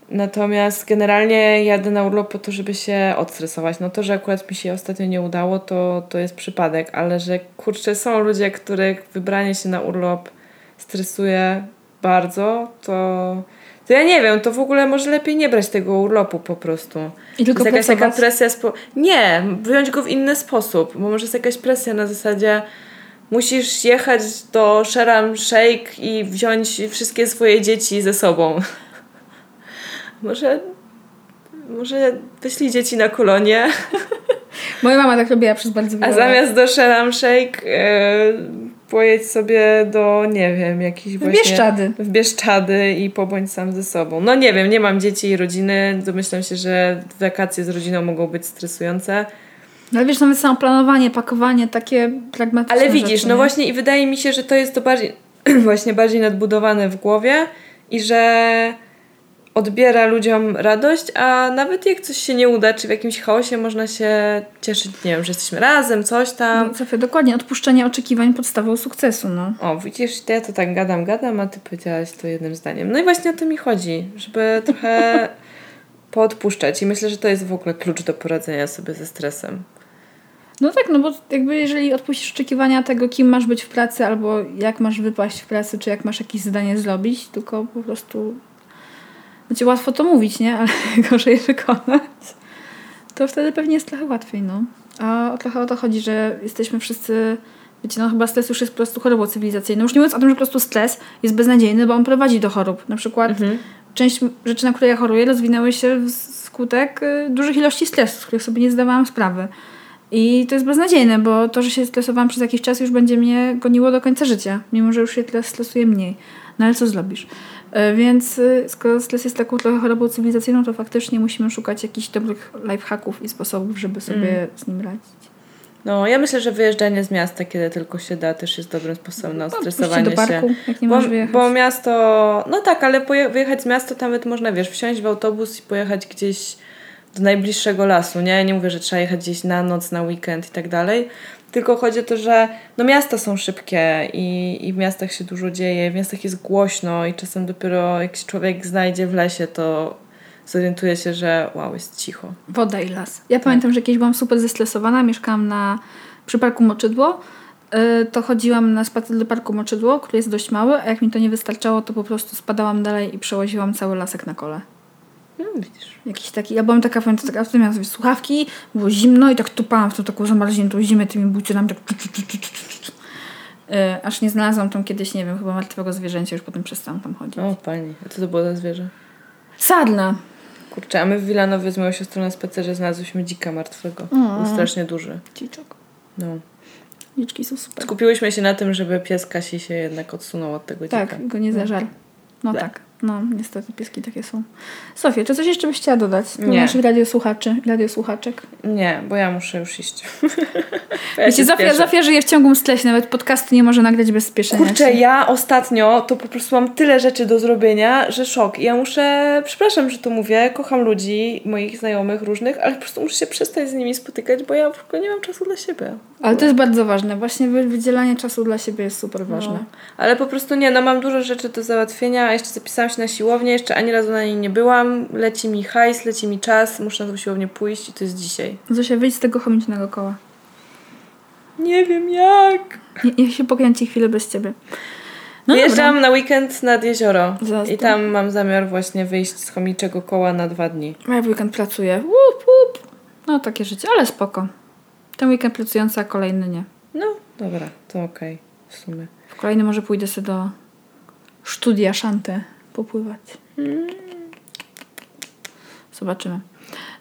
Natomiast generalnie jadę na urlop po to, żeby się odstresować. No to, że akurat mi się ostatnio nie udało, to, to jest przypadek, ale że kurczę, są ludzie, których wybranie się na urlop stresuje bardzo, to, to ja nie wiem, to w ogóle może lepiej nie brać tego urlopu po prostu. I tylko jest jakaś taka presja. Spo... Nie, wyjąć go w inny sposób, bo może jest jakaś presja na zasadzie musisz jechać do Sharm Sheikh i wziąć wszystkie swoje dzieci ze sobą. [laughs] może, może wyślij dzieci na kolonie, [laughs] Moja mama tak robiła przez bardzo wiele a zamiast do Sharm Sheikh e, pojedź sobie do, nie wiem, jakichś W właśnie... Bieszczady. w Bieszczady i pobądź sam ze sobą. No nie wiem, nie mam dzieci i rodziny. Domyślam się, że wakacje z rodziną mogą być stresujące. No wiesz, nawet samo planowanie, pakowanie, takie pragmatyczne Ale widzisz, rzeczy, no nie? właśnie i wydaje mi się, że to jest to bardziej, [clears throat] właśnie bardziej nadbudowane w głowie i że odbiera ludziom radość, a nawet jak coś się nie uda, czy w jakimś chaosie można się cieszyć, nie wiem, że jesteśmy razem, coś tam. No, Sofia, dokładnie, odpuszczenie oczekiwań podstawą sukcesu, no. O, widzisz, ja to tak gadam, gadam, a ty powiedziałaś to jednym zdaniem. No i właśnie o to mi chodzi, żeby trochę [laughs] poodpuszczać. I myślę, że to jest w ogóle klucz do poradzenia sobie ze stresem. No tak, no bo jakby jeżeli odpuścisz oczekiwania tego, kim masz być w pracy, albo jak masz wypaść w pracy, czy jak masz jakieś zadanie zrobić, tylko po prostu znaczy łatwo to mówić, nie? Ale [laughs] gorzej wykonać. To wtedy pewnie jest trochę łatwiej, no. A trochę o to chodzi, że jesteśmy wszyscy Wiecie, no chyba stres już jest po prostu chorobą cywilizacyjną. Już nie mówiąc o tym, że po prostu stres jest beznadziejny, bo on prowadzi do chorób. Na przykład część rzeczy, na które ja choruję, rozwinęły się wskutek y, dużych ilości stresu, z których sobie nie zdawałam sprawy. I to jest beznadziejne, bo to, że się stresowałam przez jakiś czas, już będzie mnie goniło do końca życia, mimo że już się teraz stresuję mniej. No ale co zrobisz? E, Więc y, skoro stres jest taką trochę chorobą cywilizacyjną, to faktycznie musimy szukać jakichś dobrych lifehacków i sposobów, żeby sobie z nim radzić. No, ja myślę, że wyjeżdżanie z miasta, kiedy tylko się da, też jest dobrym sposobem na pójście stresowanie do parku, się. jak nie bo, wyjechać. bo miasto, no tak, ale wyjechać z miasta to nawet można, wiesz, wsiąść w autobus i pojechać gdzieś do najbliższego lasu, nie? Nie mówię, że trzeba jechać gdzieś na noc, na weekend i tak dalej. Tylko chodzi o to, że no miasta są szybkie i, i w miastach się dużo dzieje, w miastach jest głośno i czasem dopiero jak się człowiek znajdzie w lesie, to zorientuje się, że wow, jest cicho. Woda i las. Ja pamiętam, że kiedyś byłam super zestresowana, mieszkałam na, przy parku Moczydło. Yy, To chodziłam na spacer do parku Moczydło, który jest dość mały, a jak mi to nie wystarczało, to po prostu spadałam dalej i przełaziłam cały lasek na kole. No widzisz. Jakiś taki, ja byłam taka, pamiętam, taka, wtedy miałam sobie słuchawki, było zimno i tak tupałam w tą taką zamarzniętą zimę tymi bucionami, tak tu, tu. Yy, Aż nie znalazłam tam kiedyś, nie wiem, chyba martwego zwierzęcia, już potem przestałam tam chodzić. O pani, a co to było za zwierzę? Sadna. Kurczę, a my w Wilanowie z moją siostrą na spacerze znalazłyśmy dzika martwego. Był strasznie duży. Ciczok. No. Liczki są super. Skupiłyśmy się na tym, żeby pies Kasi się jednak odsunął od tego dzika. Tak, go nie zażar. No tak. No, niestety pieski takie są. Sofia, czy coś jeszcze byś chciała dodać do Nie. naszych radiosłuchaczy, radiosłuchaczek? Nie, bo ja muszę już iść. [laughs] Ja Wiecie, Zofia. Zofia żyje w ciągłym stresie, nawet podcastu nie może nagrać bez spieszenia Kurczę, ja ostatnio to po prostu mam tyle rzeczy do zrobienia, że szok. Ja muszę, przepraszam, że to mówię, kocham ludzi, moich znajomych różnych, ale po prostu muszę się przestać z nimi spotykać, bo ja w ogóle nie mam czasu dla siebie. Ale to jest bardzo ważne. Właśnie wy- wydzielanie czasu dla siebie jest super ważne. No. Ale po prostu nie, no mam dużo rzeczy do załatwienia, a jeszcze zapisałam się na siłownię, jeszcze ani razu na niej nie byłam, leci mi hajs, leci mi czas, muszę na tą siłownię pójść i to jest dzisiaj. Zosia, wyjdź z tego chemicznego koła. Nie wiem jak. Nie, niech się pokręci chwilę bez ciebie. No Wyjeżdżam dobra. na weekend nad jezioro i tam mam zamiar właśnie wyjść z chomiczego koła na dwa dni. A Ja w weekend pracuję. Łup, łup. No takie życie, ale spoko. Ten weekend pracujący, a kolejny nie. No, dobra, to okej, w sumie. W kolejny może pójdę sobie do studia Szantę popływać. Zobaczymy.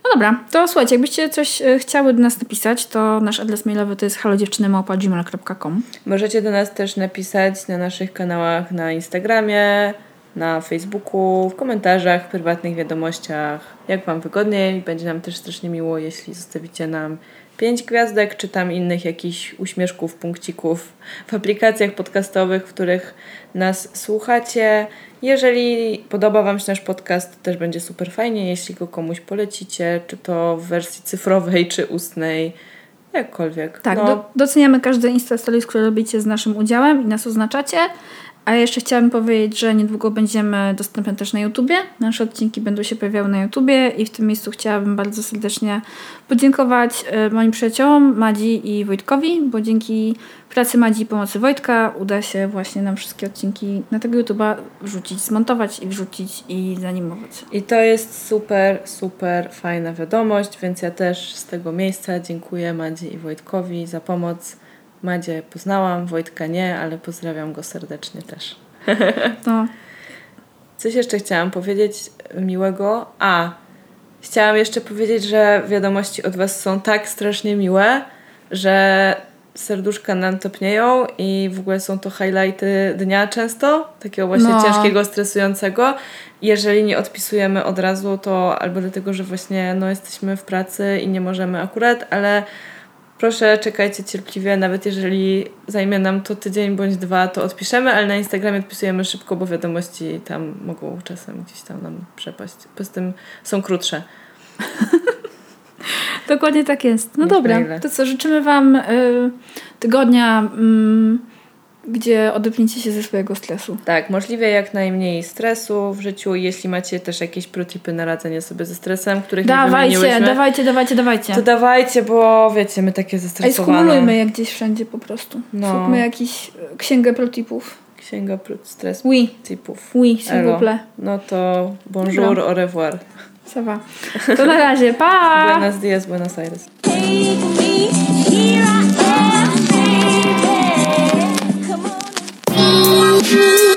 No dobra, to słuchajcie, jakbyście coś e, chciały do nas napisać, to nasz adres mailowy to jest halodziewczynymałpa.gmail.com Możecie do nas też napisać na naszych kanałach na Instagramie, na Facebooku, w komentarzach, w prywatnych wiadomościach, jak Wam wygodniej. Będzie nam też strasznie miło, jeśli zostawicie nam pięć gwiazdek, czy tam innych jakichś uśmieszków, punkcików w aplikacjach podcastowych, w których nas słuchacie. Jeżeli podoba Wam się nasz podcast, to też będzie super fajnie, jeśli go komuś polecicie, czy to w wersji cyfrowej, czy ustnej, jakkolwiek. Tak, No. do, doceniamy każde Insta Stories, które robicie z naszym udziałem i nas oznaczacie. A jeszcze chciałabym powiedzieć, że niedługo będziemy dostępne też na YouTubie. Nasze odcinki będą się pojawiały na YouTubie i w tym miejscu chciałabym bardzo serdecznie podziękować e, moim przyjaciołom Madzi i Wojtkowi, bo dzięki pracy Madzi i pomocy Wojtka uda się właśnie nam wszystkie odcinki na tego YouTuba wrzucić, zmontować i wrzucić i zanimować. I to jest super, super fajna wiadomość, więc ja też z tego miejsca dziękuję Madzie i Wojtkowi za pomoc. Madzie poznałam, Wojtka nie, ale pozdrawiam go serdecznie też. [laughs] No, Coś jeszcze chciałam powiedzieć miłego. A, chciałam jeszcze powiedzieć, że wiadomości od Was są tak strasznie miłe, że serduszka nam topnieją i w ogóle są to highlighty dnia często, takiego właśnie No. ciężkiego, stresującego. Jeżeli nie odpisujemy od razu, to albo dlatego, że właśnie no, jesteśmy w pracy i nie możemy akurat, ale proszę czekajcie cierpliwie, nawet jeżeli zajmie nam to tydzień bądź dwa, to odpiszemy, ale na Instagramie odpisujemy szybko, bo wiadomości tam mogą czasem gdzieś tam nam przepaść. Poza tym są krótsze. [laughs] Dokładnie tak jest. No Niż dobra, to co, życzymy Wam y, tygodnia, mm, gdzie odepnijcie się ze swojego stresu. Tak, możliwie jak najmniej stresu w życiu. Jeśli macie też jakieś protipy na radzenie sobie ze stresem, których nie Dawajcie, dawajcie, dawajcie, dawajcie. to dawajcie, bo wiecie, my takie zestresowane. skumulujmy je gdzieś wszędzie po prostu. No. Zróbmy jakiś e, księgę protipów. Księga pro- stres Oui, tipów. oui, s'il Elo. vous plaît. No to bonjour, Dobra. au revoir. Ça va. [laughs] To na razie, pa! Buenos dias, Buenos Aires. Daddy.